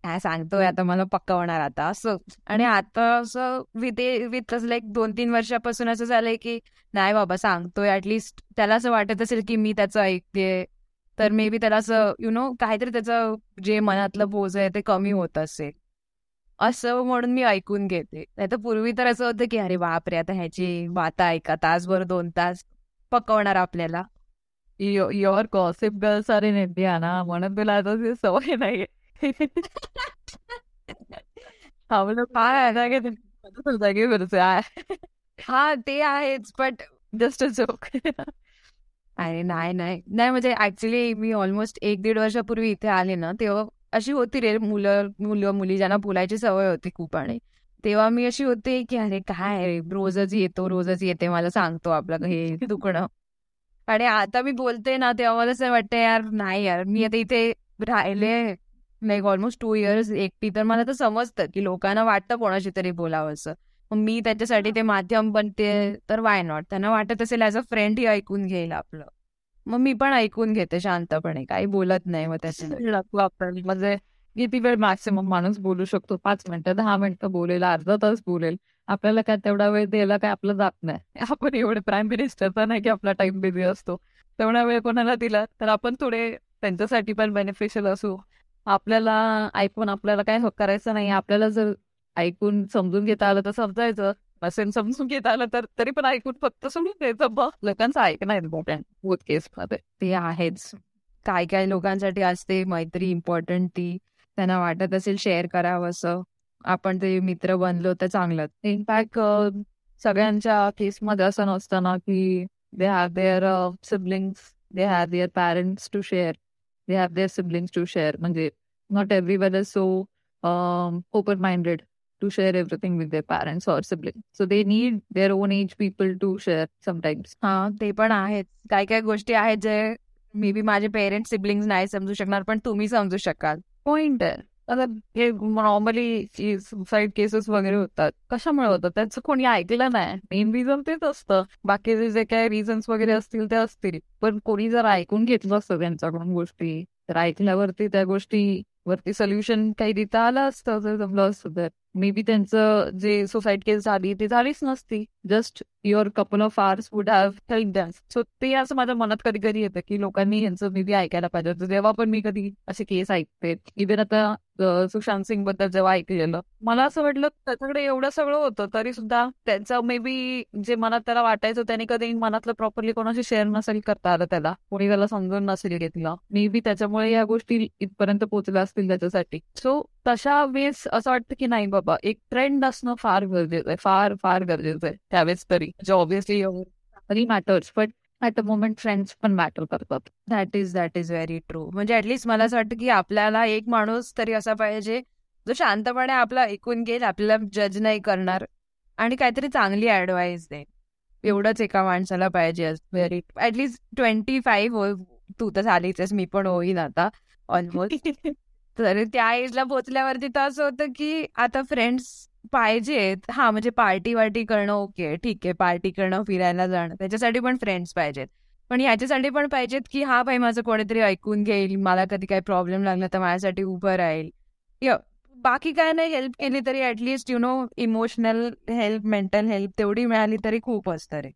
काय सांगतोय. आता मला पक्का होणार आता असं. आणि आता असं विथ विथ लाईक दोन तीन वर्षापासून असं झालंय की नाही बाबा सांगतोय. ऍटलिस्ट त्याला असं वाटत असेल की मी त्याचं ऐकते तर मे बी त्याला असं यु नो काहीतरी त्याचं जे मनातलं बोज आहे ते कमी होत असेल. असं म्हणून मी ऐकून घेते. नाही तर पूर्वी तर असं होतं की अरे बापरे आता ह्याची बात ऐका. तासभर दोन तास पकवणार आपल्याला. Your gossip girls are in India ना. म्हणून तुला आता ती सवय नाहीये. हा म्हणजे फिरते हा ते आहेच बट जस्ट अ जोक अरे नाही नाही. नाही म्हणजे ऍक्च्युली मी ऑलमोस्ट एक दीड वर्षापूर्वी इथे आले ना तेव्हा अशी होती रे मुलं मुलं मुली ज्यांना बोलायची सवय होती खूप आणि तेव्हा मी अशी होते की अरे काय रे रोजच येतो रोजच येते मला सांगतो आपलं हे दुखणं. आणि आता मी बोलते ना तेव्हा मला असं वाटतं यार नाही यार मी आता इथे राहिले लाईक ऑलमोस्ट टू इयर्स एकटी तर मला तर समजतं की लोकांना वाटतं कोणाशी तरी बोलावंसं. मग मी त्याच्यासाठी ते माध्यम बनते तर वाय नॉट त्यांना वाटत असेल ॲज अ फ्रेंड ही ऐकून घेईल आपलं. मग मी पण ऐकून घेते शांतपणे काही बोलत नाही मग त्याच्यासाठी म्हणजे किती वेळ मॅक्सिमम माणूस बोलू शकतो? पाच मिनिटं दहा मिनिटं बोलेल अर्धा तास बोलेल. आपल्याला काय तेवढा वेळ द्यायला काय आपलं जात नाही. आपण एवढे प्राईम मिनिस्टरचा नाही की आपला टाइम बिझी असतो. तेवढा वेळ कोणाला दिला? तर आपण थोडे त्यांच्यासाठी पण बेनिफिशियल असू. आपल्याला ऐकून आपल्याला काय हो- करायचं नाही आपल्याला जर ऐकून समजून घेता आलं तर समजायचं. नसेल समजून घेता आलं तर तरी पण ऐकून फक्त सोडून द्यायचं बघ लोकांचं ऐकणं इम्पॉर्टंट केस मध्ये. ते आहेच. काय काय लोकांसाठी असते मैत्री इम्पॉर्टंट ती. त्यांना वाटत असेल शेअर करावं असं. आपण ते मित्र बनलो तर चांगलं इनफॅक्ट सगळ्यांच्या केसमध्ये असं नसतं ना की they have their siblings they have their parents to share They have their siblings to share म्हणजे not everyone is so open minded to share everything with their parents or siblings. So they need their own age people to share sometimes. हा ते पण आहेत काय काय गोष्टी आहेत जे मे बी माझे पेरेंट्स सिबलिंग नाही समजू शकणार पण तुम्ही समजू शकाल पॉइंट आहे आता हे नॉर्मली सुसाईड केसेस वगैरे होतात. कशामुळे होतात? त्याचं कोणी ऐकलं नाही. मेन रिझन तेच असतं. बाकीचे जे काही रिझन्स वगैरे असतील ते असतील. पण कोणी जर ऐकून घेतलं असतं त्यांच्याकडून गोष्टी तर ऐकल्यावरती त्या गोष्टी वरती सोल्युशन काही देता आलं असतं जर जमलं असतं तर. मे बी त्यांचं जे सुसाईड केस झाली ते झालीच नसती. Just your couple of hours would have help them so ते असं माझ्या मनात कधी कधी येतं की लोकांनी यांचं मे बी ऐकायला पाहिजे होतं. जेव्हा पण मी कधी असे केस ऐकते इव्हन आता सुशांत सिंगबद्दल जेव्हा ऐकलेलं मला असं वाटलं त्याच्याकडे एवढं सगळं होतं तरी सुद्धा त्यांचं मे बी जे मनात त्याला वाटायचं त्याने कधी मनातलं प्रॉपरली कोणाशी शेअर नसेल करता आलं त्याला. कोणी त्याला समजून नसेल घेतलं. मे बी त्याच्यामुळे या गोष्टी इथपर्यंत पोहोचल्या असतील त्याच्यासाठी. सो तशा वेळेस असं वाटतं की नाही बाबा एक ट्रेंड असणं फार गरजेचं आहे फार फार गरजेचं आहे. त्यावेळेस तरी जे ऑब्विसली तरी matters but at a moment friends पण मॅटर करतात. That is that is very true म्हणजे ऍटलीस्ट मला असं वाटतं की आपल्याला एक माणूस तरी असा पाहिजे जो शांतपणे आपला ऐकून घेईल आपल्याला जज नाही करणार आणि काहीतरी चांगली ऍडवाईस देईल. एवढंच एका माणसाला पाहिजे व्हेरी ऍटलीस्ट ट्वेंटी फाईव्ह हो तू तर झालीच आहेस, मी पण होईन आता ऑलमोस्ट तर त्या एजला पोचल्यावरती तर असं होतं की आता फ्रेंड्स पाहिजेत. हा म्हणजे पार्टी वार्टी करणं ओके ठीक आहे. पार्टी करणं फिरायला जाणं त्याच्यासाठी पण फ्रेंड्स पाहिजेत. पण ह्याच्यासाठी पण पाहिजेत की हा भाई माझं कोणीतरी ऐकून घेईल. मला कधी काही प्रॉब्लेम लागला तर माझ्यासाठी उभं राहील. य- बाकी काय नाही हेल्प केली तरी at least you know emotional help mental help तेवढी मिळाली तरी खूप असतं रे.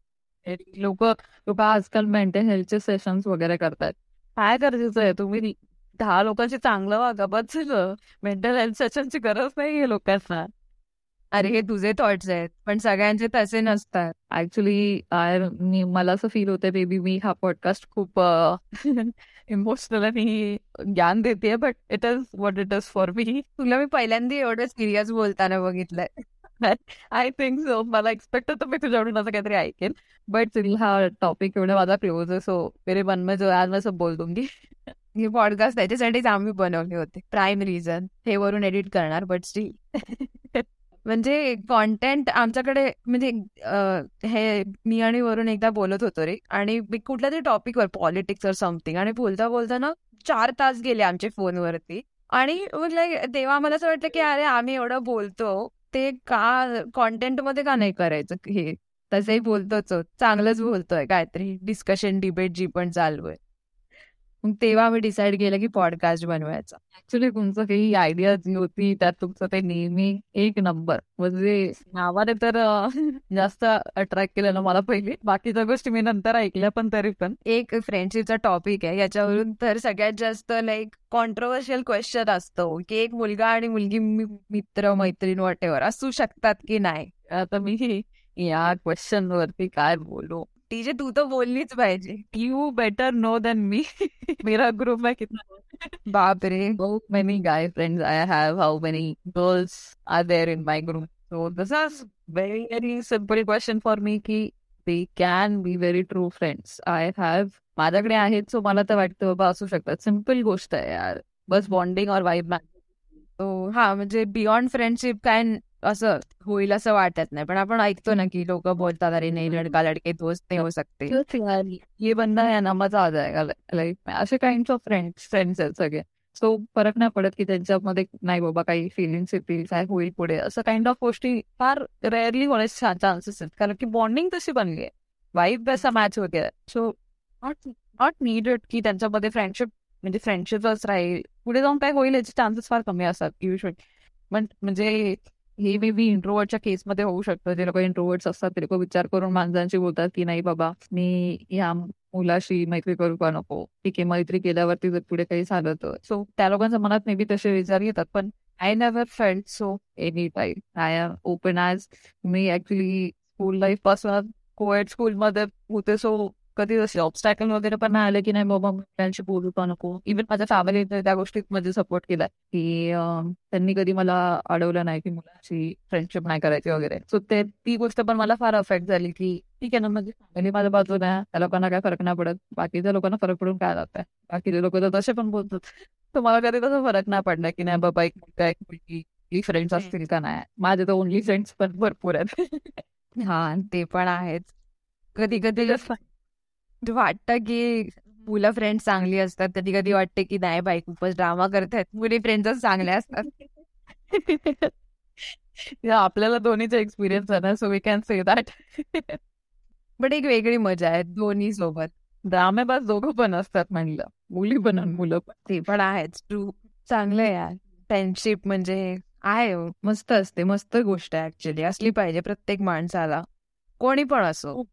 लोक लोक आजकाल मेंटल हेल्थचे सेशन्स वगैरे करतात काय गरजेचं आहे? तुम्ही दहा लोकांशी चांगलं वागा बस झालं मेंटल हेल्थ सेशनची गरज नाही आहे लोकांना. अरे हे तुझे थॉट्स आहेत पण सगळ्यांचे तसे नसतात. ऍक्च्युली मी मला असं फील होतं बेबी मी हा पॉडकास्ट खूप इमोशनल आणि ज्ञान देते but it is what it is for me तुला मी पहिल्यांदा एवढं सिरियस बोलताना बघितलंय. आय थिंक सो मला एक्सपेक्ट होतं मी तुझ्याकडून असं काहीतरी ऐकेन. बट हा टॉपिक एवढा माझा क्लोज आहे सो मेरे मन में जो आज मैं सब बोल दूंगी. हे पॉडकास्ट त्याच्यासाठीच आम्ही बनवले होते. प्राईम रिझन हे वरून एडिट करणार बट स्टील म्हणजे कॉन्टेंट आमच्याकडे म्हणजे हे मी आणि वरून एकदा बोलत होतो रे. आणि कुठल्या तरी टॉपिकवर पॉलिटिक्स और समथिंग आणि बोलता बोलता ना चार तास गेले आमचे फोनवरती. आणि तेव्हा मला असं वाटलं की अरे आम्ही एवढं बोलतो ते का कॉन्टेंटमध्ये का नाही करायचं हे? तसंही बोलतोच. चांगलंच बोलतोय काहीतरी डिस्कशन डिबेट जी पण चालू आहे. मग तेव्हा आम्ही डिसाईड केलं की पॉडकास्ट बनवायचा. ऍक्च्युली तुमचं काही आयडिया जी होती त्यात तुमचं ते नेहमी एक नंबर म्हणजे नावाने तर जास्त अट्रॅक्ट केलं ना मला पहिले. बाकीच्या गोष्टी मी नंतर ऐकल्या पण तरी पण. एक फ्रेंडशिपचा टॉपिक आहे. याच्यावरून तर सगळ्यात जास्त लाईक कॉन्ट्रोवर्शियल क्वेश्चन असतो की एक मुलगा आणि मुलगी मित्र मैत्रीण वॉट असू शकतात की नाही. आता मी या क्वेश्चन वरती काय बोलू? टीजे तू तो बोललीच पाहिजे you better know than me मेरा ग्रुप में कितना बाप रे how many guy friends I have, how many girls are there in my group. So this is very very simple question for me की they can be very true friends. I have माझ्याकडे आहेत सो मला तर वाटतं बाबा असू शकतात सिंपल गोष्ट आहे यार बस बॉन्डिंग और वाईब तो हा म्हणजे बियॉन्ड फ्रेंडशिप काय असं होईल असं वाटत नाही. पण आपण ऐकतो ना की लोक बोलतात अरे नाही लडका लडके दोस्त नाही हो सकते ये बंदा आहे ना मजा आ जाएगा लाईफ में असे काइंड ऑफ फ्रेंड्स फ्रेंड्स आहेत सगळे. सो फरक नाही पडत की त्यांच्यामध्ये नाही बाबा काही फिलिंग्स येतील काय होईल पुढे. असं काइंड ऑफ गोष्टी फार रेअरली होण्याचे चान्सेस आहेत. कारण की बॉन्डिंग तशी बनली आहे. वाईफ असा मॅच वगैरे सो नॉट नॉट नीडेड की त्यांच्यामध्ये फ्रेंडशिप म्हणजे फ्रेंडशिपच राहील. पुढे जाऊन काय होईल याचे चान्सेस फार कमी असतात युजली पण म्हणजे हे मे बी इंट्रोवर्टच्या केसमध्ये होऊ शकतं. जे लोक इंट्रोवर्ट्स असतात ते लोक विचार करून माणसांशी बोलतात की नाही बाबा मी या मुलाशी मैत्री करू का नको? ठीक आहे मैत्री केल्यावरती जर पुढे काही झालं तर. सो त्या लोकांच्या मनात मे बी तसे विचार येतात पण I never felt so any time I am open as me actually school लाईफपासून कोएड स्कूलमध्ये होते सो कधी जसे ऑब्स्टॅकल वगैरे पण नाही आले की नाही बाबा मुलांशी बोलू का नको. इव्हन माझ्या फॅमिली त्या गोष्टीत मध्ये सपोर्ट केलाय की त्यांनी कधी मला अडवलं नाही की मुलांशी फ्रेंडशिप नाही करायची वगैरे. सो ते ती गोष्ट पण मला फार अफेक्ट झाली की ठीक आहे ना म्हणजे फॅमिली माझ्या बाजूला त्या लोकांना काय फरक नाही पडत. बाकीच्या लोकांना फरक पडून काय जात बाकीचे लोक तर तसे पण बोलतात. तर मला कधी तसा फरक नाही पडला की नाही बाबा एक मुलगा एक मुलगी फ्रेंड्स असतील का नाही? माझे तर ओनली फ्रेंड्स पण भरपूर आहेत. हा ते पण आहेत कधी कधी वाटतं की मुलं फ्रेंड चांगली असतात. कधी कधी वाटते की नाही बाई खूपच ड्रामा करतात मुली फ्रेंड्सच चांगल्या असतात. आपल्याला दोन्हीचा एक्सपिरियन्स आहे ना so we can say that but एक वेगळी मजा आहे दोन्ही सोबत. बस दोघं पण असतात म्हणलं. मुली पण मुलं पण. ते पण आहेच. ट्रू चांगलं यार. फ्रेंडशिप म्हणजे आहे मस्त असते. मस्त गोष्ट आहे ऍक्च्युली असली पाहिजे प्रत्येक माणसाला. कोणी पण असो.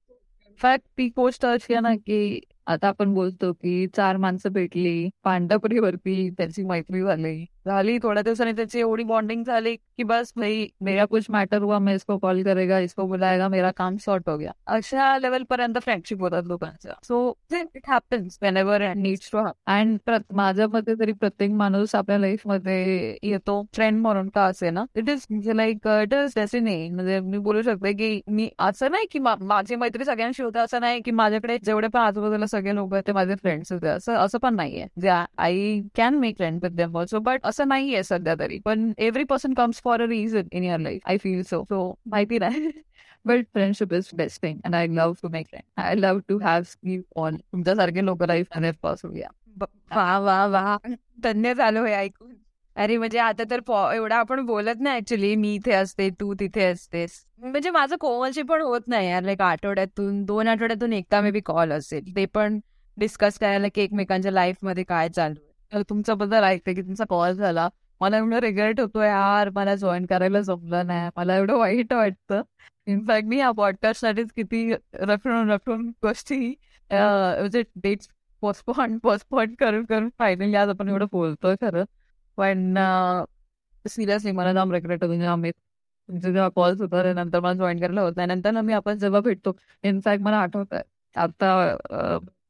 फॅक्ट ती गोष्ट अशी आहे ना की आता आपण बोलतो की चार माणसं भेटली पांडपरीवरती त्यांची मैत्री झाली. झाली थोड्या दिवसांनी त्याची एवढी बॉन्डिंग झाली की बस भाई मेरा कुछ मॅटर हुआ मैं इसको कॉल करेगा इसको बुलाएगा मेरा काम सॉर्ट हो गया. अशा लेवल पर्यंत फ्रेंडशिप होतात लोकांचा so it happens whenever needs to and माझ्या मते तरी प्रत्येक माणूस आपल्या लाईफमध्ये येतो. फ्रेंड म्हणून का असे ना? It is like it is डेसिनी म्हणजे मी बोलू शकते की मी असं नाही की माझी मैत्री सगळ्यांशी होते असं नाही की माझ्याकडे जेवढे पण आजूबाजूला सगळे लोक ते माझे फ्रेंड्स होते. असं असं पण नाहीये. जे I can make friend with them also but असं नाहीये सध्या तरी. पण every person comes for a reason in your life I feel so so माहिती नाही. But friendship is best thing and I love to make friend I love to have you on तुमच्यासारखे लोक लाईफ हंड्रेड पर्सेंट या वा वा वा. धन्य झालो हे ऐकून. अरे म्हणजे आता तर एवढा आपण बोलत नाही ऍक्च्युली मी इथे असते तू तिथे असतेस. म्हणजे माझं कोमलशी पण होत नाही यार लाईक आठवड्यातून दोन आठवड्यातून एकदा मे बी कॉल असेल. ते पण डिस्कस करायला की एकमेकांच्या लाईफमध्ये काय चालू आहे. तुमच्याबद्दल ऐकते की तुमचा कॉल झाला. मला एवढं रिग्रेट होतो यार. मला जॉईन करायला जमलं नाही. मला एवढं वाईट वाटतं. इनफॅक्ट मी या पॉडकास्ट साठीच किती रफडून रफडून गोष्टी म्हणजे डेट्स पोस्टपॉन पोस्टपॉन करून करून फायनली आज आपण एवढं बोलतोय खरं. पण सिरियसली मला जाम रिग्रेट होतो अमित. तुमचे जेव्हा कॉल्स होतात नंतर मला जॉईन करायला होत नाही. नंतर मी आपण जेव्हा भेटतो इनफॅक्ट मला आठवत आहे आता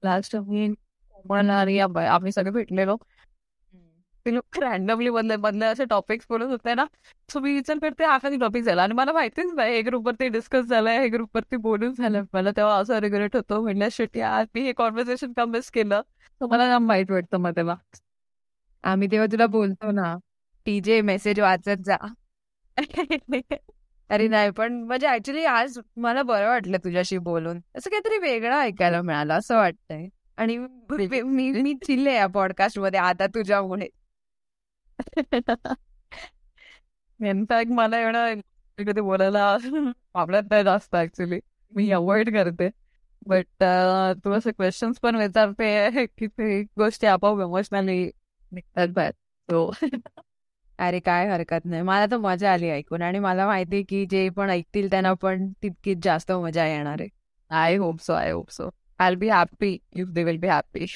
लास्ट मी कोमल आणि आम्ही सगळे भेटलेलो. ते लोक रॅन्डमली बदले बदले असे टॉपिक्स बोलत होते ना. सो मी विचार करते हा कधी टॉपिक झाला? आणि मला माहितीच नाही हे ग्रुपवरती डिस्कस झालंय हे ग्रुपवरती बोलून झालं मला तेव्हा असं रिग्रेट होतो म्हणल्या शेटी आज मी हे कॉन्व्हर्सेशन का मिस केलं? तर मला माहीत वाटतं मग तेव्हा. आम्ही तेव्हा तुला बोलतो ना टीजे मेसेज वाचत जा. अरे नाही पण म्हणजे ऍक्च्युली आज मला बरं वाटलं तुझ्याशी बोलून. असं काहीतरी वेगळं ऐकायला मिळालं असं वाटतंय. आणि मी मी चिल्ले या पॉडकास्टमध्ये आता तुझ्यामुळे. इनफॅक्ट मला एवढं कधी बोलायला आवडत नाही जास्त ऍक्च्युली मी अवॉइड करते. बट तू असे क्वेश्चन्स पण विचारते की ते गोष्टी आपोआप इमोशनली निघतात बाहेर. सो अरे काय हरकत नाही. मला तर मजा आली ऐकून आणि मला माहिती की जे पण ऐकतील त्यांना पण तितकीच जास्त मजा येणार आहे. I hope so I hope so I be happy if they will be happy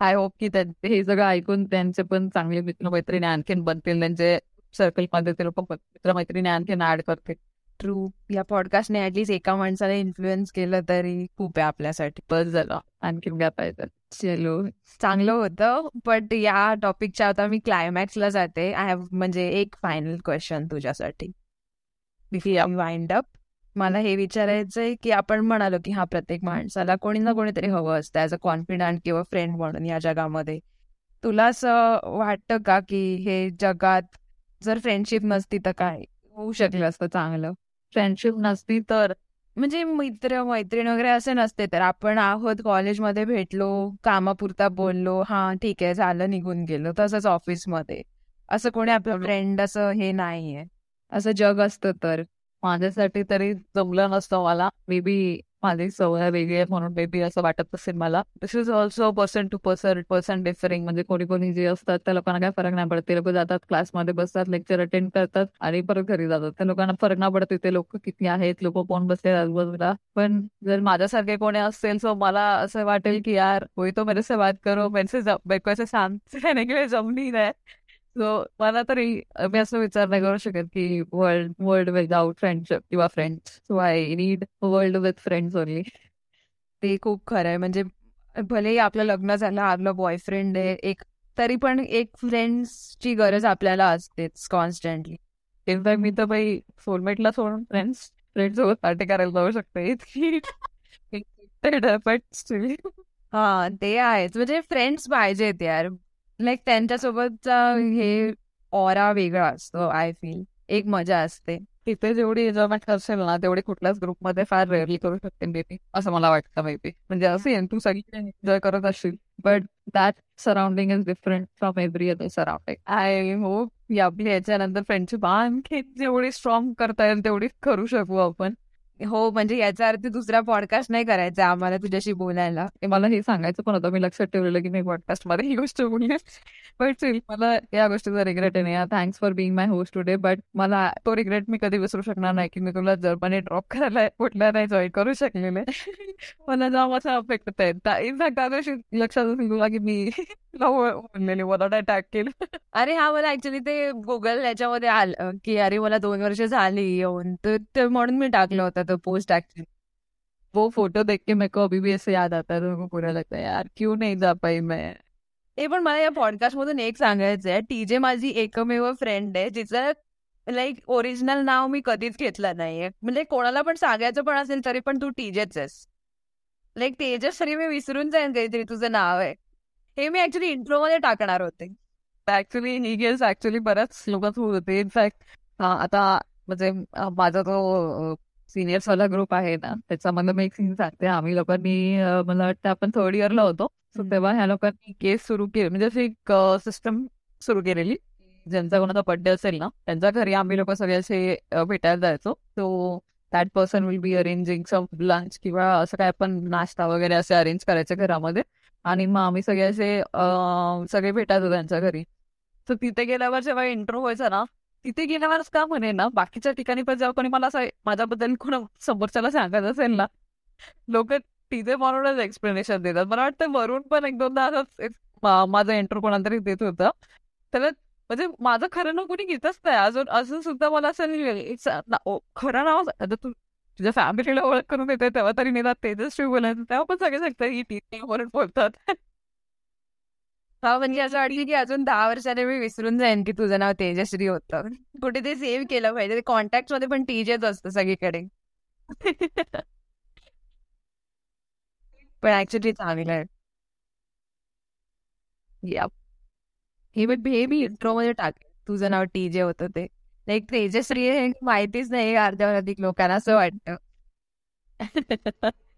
I hope की हे सगळं ऐकून त्यांचे पण चांगले मित्र मैत्रिणी आणखीन बनतील. त्यांचे सर्कलमध्ये ते लोक मित्र मैत्रिणी आणखीन ऍड करतील. ट्रू या पॉडकास्टने ऍटलीस्ट एका माणसाला इन्फ्लुएन्स केलं तरी खूप आहे आपल्यासाठी. बस झालं. आणखीन काय पाहिजे? चलो. चांगलं होतं बट या टॉपिकच्या आता मी क्लायमॅक्सला जाते. आय हॅव म्हणजे एक फायनल क्वेश्चन तुझ्यासाठी. वाइंड अप मला हे विचारायचंय की आपण म्हणालो की हा प्रत्येक माणसाला कोणी ना कोणीतरी हवं असतं ऍज अ कॉन्फिडंट किंवा फ्रेंड म्हणून या जगामध्ये. तुला असं वाटतं का की हे जगात जर फ्रेंडशिप नसती तर काय होऊ शकलं असतं चांगलं? फ्रेंडशिप नसती तर? म्हणजे मित्र मैत्रीण वगैरे असे नसते तर आपण आहोत कॉलेजमध्ये भेटलो कामापुरता बोललो हा ठीक आहे झालं निघून गेलो तसंच ऑफिसमध्ये असं कोणी आपलं फ्रेंड असं हे नाहीये. असं जग असतं तर? माझ्यासाठी तरी जमलं नसतं मला. मे बी माझी सवय वेगळी आहे म्हणून मे बी असं वाटत असेल मला. This is also person to person person differing म्हणजे कोणी कोणी जे असतात त्या लोकांना काय फरक नाही पडत. ते लोक जातात क्लासमध्ये बसतात लेक्चर अटेंड करतात आणि परत घरी जातात. त्या लोकांना फरक नाही पडत ते लोक किती आहेत लोक कोण बसले आजूबाजूला. पण जर माझ्यासारखे कोणी असेल सो मला असं वाटेल की यार होई तो मेरे से बात करो मेरे से शांत जमनी नाही. सो मला तरी मी असं विचार नाही करू शकत की वर्ल्ड वर्ल्ड विदाउट फ्रेंडशिप किंवा friends so I need world with friends only ते खूप खरं आहे. म्हणजे भलेही आपलं लग्न झालं आपलं बॉयफ्रेंड आहे एक तरी पण एक फ्रेंड्सची गरज आपल्याला असतेच कॉन्स्टंटली इनफॅक्ट मी तर बाई सोलमेटला सोडून फ्रेंड्स फ्रेंड सोबत पार्टी करायला जाऊ शकते इतकी. हा ते आहेच. म्हणजे फ्रेंड्स पाहिजेत यार. लाईक त्यांच्यासोबतचा हे ऑरा वेगळा असतो आय फील एक मजा असते. तिथे जेवढी एन्जॉयमेंट असेल ना तेवढी कुठल्याच ग्रुपमध्ये फार रेअरली करू शकते बेबी असं मला वाटतं मेबी म्हणजे असेल तू सगळी एन्जॉय करत असशील but that surrounding is different from every other surrounding I hope आपली याच्यानंतर फ्रेंडशिप आणखी जेवढी स्ट्रॉंग करता येईल तेवढी करू शकू आपण. हो म्हणजे याचा अर्थ दुसरा पॉडकास्ट नाही करायचा आम्हाला तुझ्याशी बोलायला. मला हे सांगायचं पण होतं. मी लक्षात ठेवलेलं की मी पॉडकास्टमध्ये ही गोष्ट बोलली. बट मला या गोष्टीचा रिग्रेट आहे. Thanks for being my host today but मला तो रिग्रेट मी कधी विसरू शकणार नाही की मी तुला जर्मनी ड्रॉप करायला कुठल्या नाही जॉईन करू शकलेले. मला जाम असं अफेक्ट होत आहे इनफॅक्ट त्या दिवशी लक्षात तुला की मी बोललेली मला टॅग केलं. अरे हा मला ऍक्च्युली ते गुगल याच्यामध्ये आलं की अरे मला दोन वर्ष झाली येऊन. तर म्हणून मी टाकलं होतं. तो पोस्ट एक्चुअली वो फोटो देख के मेरे को अभी भी ऐसे याद आता है तो मेरे को बुरा लगता है यार क्यों नहीं जा पाई मैं? हे पण मला या पॉडकास्ट मधून एक सांगायचं आहे टीजे माझी एकमेव फ्रेंड आहे जिचं लाईक ओरिजिनल नाव मी कधीच घेतलं नाहीये. म्हणजे कोणाला पण सांगायचं पण असेल तरी पण तू टीजेच आहेस. लाईक तेजस मी विसरून जाईन काहीतरी तुझं नाव आहे. हे मी ऍक्च्युली इंट्रो मध्ये टाकणार होते. ऍक्च्युली ही गेस ऍक्च्युली बऱ्याच लोकांच होते. इनफॅक्ट आता म्हणजे माझा तो सिनियर्स वाला ग्रुप आहे ना त्याच्यामध्ये मी एक सीन सांगते. आम्ही लोकांनी मला वाटतं आपण थर्ड इयरला होतो. सो तेव्हा ह्या लोकांनी केस सुरू केली. म्हणजे अशी एक सिस्टम सुरू केलेली. ज्यांचा कोणाचा बर्थडे असेल ना त्यांच्या घरी आम्ही लोक सगळे असे भेटायला जायचो. So that person will be arranging some lunch किंवा असं काय पण नाश्ता वगैरे असे अरेंज करायचे घरामध्ये. आणि मग आम्ही सगळे असे सगळे भेटायचो त्यांच्या घरी. तर तिथे गेल्यावर जेव्हा इंट्रो व्हायचा ना तिथे गेल्यावरच का म्हणे ना? बाकीच्या ठिकाणी पण जेव्हा कोणी मला असं माझ्याबद्दल कोण समोरच्याला सांगत असेल ना? लोक तिथे म्हणूनच एक्सप्लेनेशन देतात. मला वाटतं वरून पण एक दोनदा असंच माझं एंटर कोणातरी तरी देत होतं. त्याला म्हणजे माझं खरं नाव कोणी घेतच नाही. अजून अजून सुद्धा मला असं खरं नाव आता तू तुझ्या फॅमिलीला ओळख करून देते तेव्हा तरी निदान तेजस्वी बोलायचं तेव्हा पण सगळे सांगतात ही टी वरून बोलतात. हा म्हणजे असं वाटलं की अजून दहा वर्षाने मी विसरून जाईन की तुझं नाव तेजश्री होतं. कुठे ते सेव्ह केलं पाहिजे. कॉन्टॅक्टमध्ये पण टीजेच असतं सगळीकडे. पण ऍक्च्युली चांगलं आहे. हे मी हे मी इंट्रो मध्ये टाक. तुझं नाव टीजे होतं ते. लाईक तेजश्री हे माहितीच नाही अर्ध्यावर अधिक लोकांना असं वाटतं.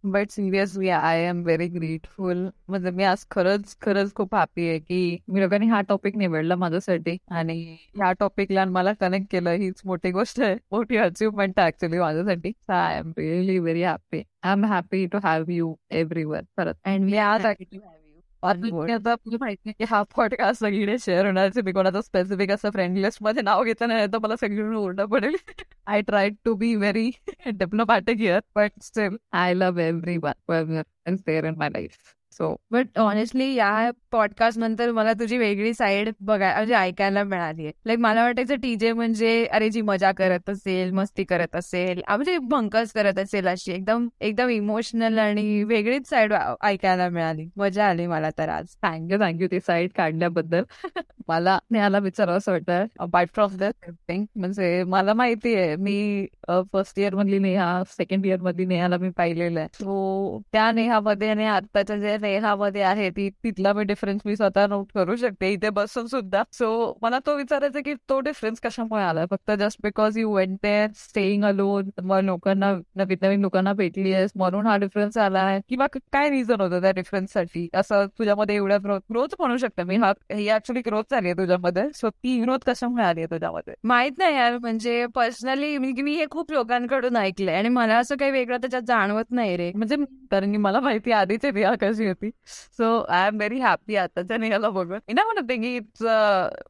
But seriously I am very grateful म्हणजे मी आज खरंच खरंच खूप हॅपी आहे की मी लोकांनी हा टॉपिक निवडला माझ्यासाठी. आणि ह्या टॉपिकला मला कनेक्ट केलं हीच मोठी गोष्ट आहे. मोठी अचिव्हमेंट आहे ऍक्च्युली माझ्यासाठी. I am really very happy I am happy to have you every one परत. अँड मी आज आता माहिती की हा पॉडकास्ट सगळीकडे शेअर होणार मी कोणाचं स्पेसिफिक असं फ्रेंड लिस्टमध्ये नाव घेतलं नाही तर मला सगळीकडून ओरडा पडेल I try to be very diplomatic here but still I love every one in my life so but honestly या पॉडकास्ट नंतर मला तुझी वेगळी साईड बघाय म्हणजे ऐकायला मिळाली लाईक मला वाटायचं टीजे म्हणजे अरे जी मजा करत असेल मस्ती करत असेल म्हणजे भंकस करत असेल अशी एकदम एकदम इमोशनल आणि वेगळीच साईड ऐकायला मिळाली. मजा आली मला तर आज. थँक्यू थँक्यू ती साईड काढल्याबद्दल. मला नेहाला विचारावं असं वाटतं. अपार्ट फ्रॉम दॅट थिंग म्हणजे मला माहिती आहे मी फर्स्ट इयर मधली नेहा सेकंड इयर मधली नेहाला मी पाहिलेलं आहे. सो त्या नेहामध्ये आणि आत्ताच्या जे नेहामध्ये आहे ती तिथला मी डिफरन्स मी स्वतः नोट करू शकते. इथे बसून सुद्धा. सो मला तो विचारायचा की तो डिफरन्स कशामुळे आला? फक्त just because you went there staying alone मग लोकांना नवीन नवीन लोकांना भेटली आहेस म्हणून हा डिफरन्स आला आहे. किंवा काय रिझन होतं त्या डिफरन्ससाठी? असं तुझ्यामध्ये एवढ्या ग्रोथ ग्रोथ म्हणू शकते मी. हा ही ऍक्च्युली ग्रोथ आहे तुझ्यामध्ये? सो ती ग्रोथ कशामुळे आली तुझ्यामध्ये? माहीत नाही यार. म्हणजे पर्सनली मी हे खूप लोकांकडून ऐकलंय आणि मला असं काही वेगळं त्याच्यात जाणवत नाही रे. म्हणजे कारण की मला माहिती आधीची रिया कशी होती. So I am very happy आताच्या निघाला बघून. मी नाही म्हणते की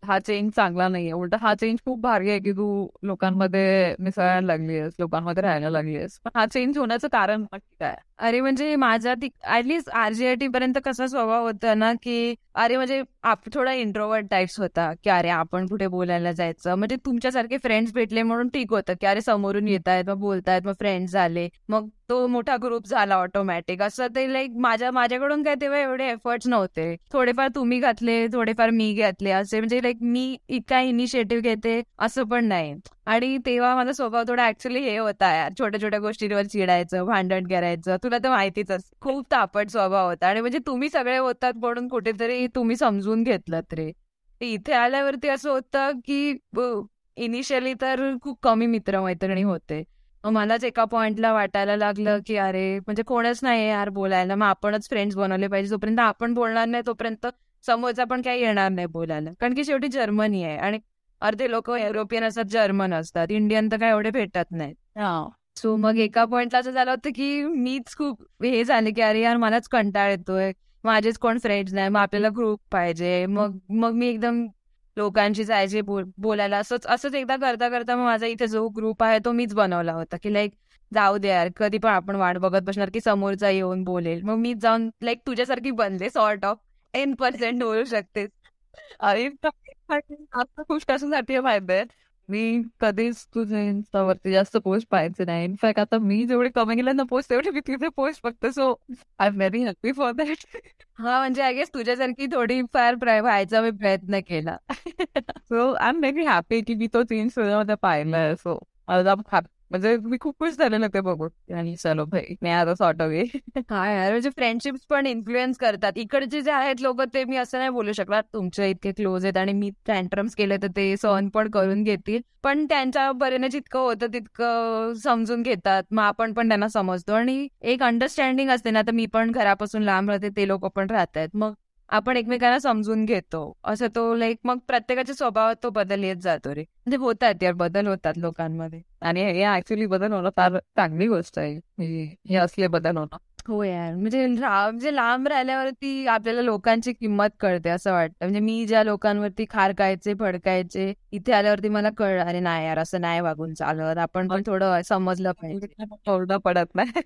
हा चेंज चांगला नाहीये. उलट हा चेंज खूप भारी आहे की तू लोकांमध्ये मिसळायला लागली आहेस लोकांमध्ये राहायला लागली आहेस. पण हा चेंज होण्याचं कारण काय अरे म्हणजे माझा ऍटलीस्ट आरजीआयटी पर्यंत कसा स्वभाव होता ना की अरे म्हणजे आप थोडा इंट्रोवर्ट टाइप्स होता की अरे आपण कुठे बोलायला जायचं. म्हणजे तुमच्यासारखे फ्रेंड्स भेटले म्हणून ठीक होतं की अरे समोरून येत आहेत मग बोलतायत मग फ्रेंड्स झाले. मग तो मोठा ग्रुप झाला ऑटोमॅटिक असं ते लाईक माझ्या माझ्याकडून काय तेव्हा एवढे एफर्ट्स नव्हते. थोडेफार तुम्ही घातले थोडेफार मी घातले असे म्हणजे लाईक मी इतका इनिशिएटिव्ह घेते असं पण नाही. आणि तेव्हा माझा स्वभाव थोडा ऍक्च्युली हे होता यार. छोट्या छोट्या गोष्टींवर चिडायचं भांडण करायचं. तुला तर माहितीच खूप तापट स्वभाव होता. आणि म्हणजे तुम्ही सगळे होतात म्हणून कुठेतरी तुम्ही समजून घेतलं रे. इथे आल्यावरती असं होतं की इनिशियली तर खूप कमी मित्रमैत्रिणी होते. मलाच एका पॉइंटला वाटायला लागलं की अरे म्हणजे कोणच नाही यार बोलायला. मग आपणच फ्रेंड्स बनवले पाहिजे. जोपर्यंत आपण बोलणार नाही तोपर्यंत समोरचा पण काही येणार नाही बोलायला. कारण की शेवटी जर्मनी आहे आणि अर्धे लोक युरोपियन असतात जर्मन असतात. इंडियन तर काय एवढे भेटत नाहीत. सो मग एका पॉइंटला असं झालं होतं की मीच खूप हे झाले की अरे यार मलाच कंटाळ येतोय. माझेच कोण फ्रेंड्स नाही. मग आपल्याला ग्रुप पाहिजे. मग मग मी एकदम लोकांशी जायचे बोलायला. असंच असंच एकदा करता करता मग माझा इथे जो ग्रुप आहे तो मीच बनवला होता की लाईक जाऊ दे यार कधी पण आपण वाट बघत बसणार की समोरचा येऊन बोलेल. मग मी जाऊन लाईक तुझ्यासारखी बनले सॉर्ट ऑफ टेन पर्सेंट बोलू शकते. अरे आता खुश कशासाठी माहिती आहे. मी कधीच तुझ्या इन्स्टावरती जास्त पोस्ट पाहायचे नाही. इनफॅक्ट आता मी जेवढे कमी गेले ना पोस्ट तेवढे मी तिथे पोस्ट फक्त. So I am very happy for that हा म्हणजे आय गेस तुझ्यासारखी थोडी फार व्हायचा मी प्रयत्न केला. So I am very happy की मी तो चेंज तुझ्यामध्ये पाहिलाय. सो मला म्हणजे मी खूप खुश झालेलं ते बघून. आणि चलो भाई मी आता सॉर्ट अवे काय यार म्हणजे फ्रेंडशिप्स पण इन्फ्लुएन्स करतात. इकडचे जे आहेत लोक ते मी असं नाही बोलू शकणार. तुमच्या इतके क्लोज आहेत आणि मी टँट्रम्स केले तर ते सहन पण करून घेतील. पण त्यांच्या बरेने जितकं होतं तितकं समजून घेतात. मग आपण पण त्यांना समजतो. आणि एक अंडरस्टँडिंग असते ना तर मी पण घरापासून लांब राहते ते लोक पण राहतात मग आपण एकमेकांना समजून घेतो. असं तो लाईक मग प्रत्येकाच्या स्वभावात तो बदल येत जातो रे. म्हणजे होतात यार बदल होतात लोकांमध्ये. आणि हे ऍक्च्युली बदल होणं फार चांगली गोष्ट आहे. हे असले बदल होणं. हो यार. म्हणजे म्हणजे लांब राहिल्यावरती आपल्याला लोकांची किंमत कळते असं वाटतं. म्हणजे मी ज्या लोकांवरती खारकायचे फडकायचे इथे आल्यावरती मला कळ अरे नाही यार असं नाही वागून चालत. आपण पण थोडं समजलं पाहिजे. बोर्डा पडत नाही.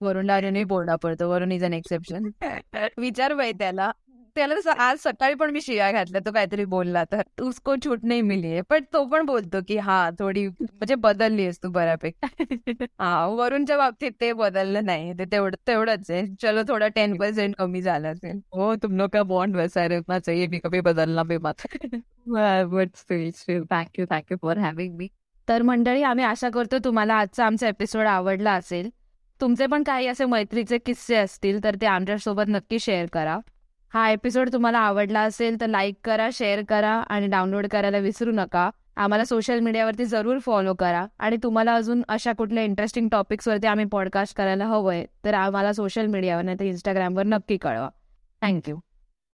वरून डायरेक्ट बोर्डा पडतो. वरून इज अन एक्सेप्शन विचार पाहिजे त्याला. त्याला तसं आज सकाळी पण मी शिया घातल्या तो काहीतरी बोलला तर. उसको छूट नाही मिली आहे. पण तो पण बोलतो की हा थोडी म्हणजे बदलली आहेस तू बऱ्यापैकी. हा वरूनच्या बाबतीत ते बदललं नाही. ते तेवढं तेवढंच आहे. चलो थोडं टेन पर्सेंट कमी झालं असेल. हो तुम लोग का बॉन्ड वैसा रहना चाहिए भी कभी बदलना भी मत but thank you thank you for having me तर मंडळी आम्ही आशा करतो तुम्हाला आजचा आमचा एपिसोड आवडला असेल. तुमचे पण काही असे मैत्रीचे किस्से असतील तर ते आमच्यासोबत नक्की शेअर करा. हा एपिसोड तुम्हाला आवडला असेल तर लाईक करा शेअर करा आणि डाउनलोड करायला विसरू नका. आम्हाला सोशल मीडियावरती जरूर फॉलो करा. आणि तुम्हाला अजून अशा कुठल्या इंटरेस्टिंग टॉपिक्सवरती आम्ही पॉडकास्ट करायला हवंय तर आम्हाला सोशल मीडियावर नाही तर इंस्टाग्रामवर नक्की कळवा. थँक्यू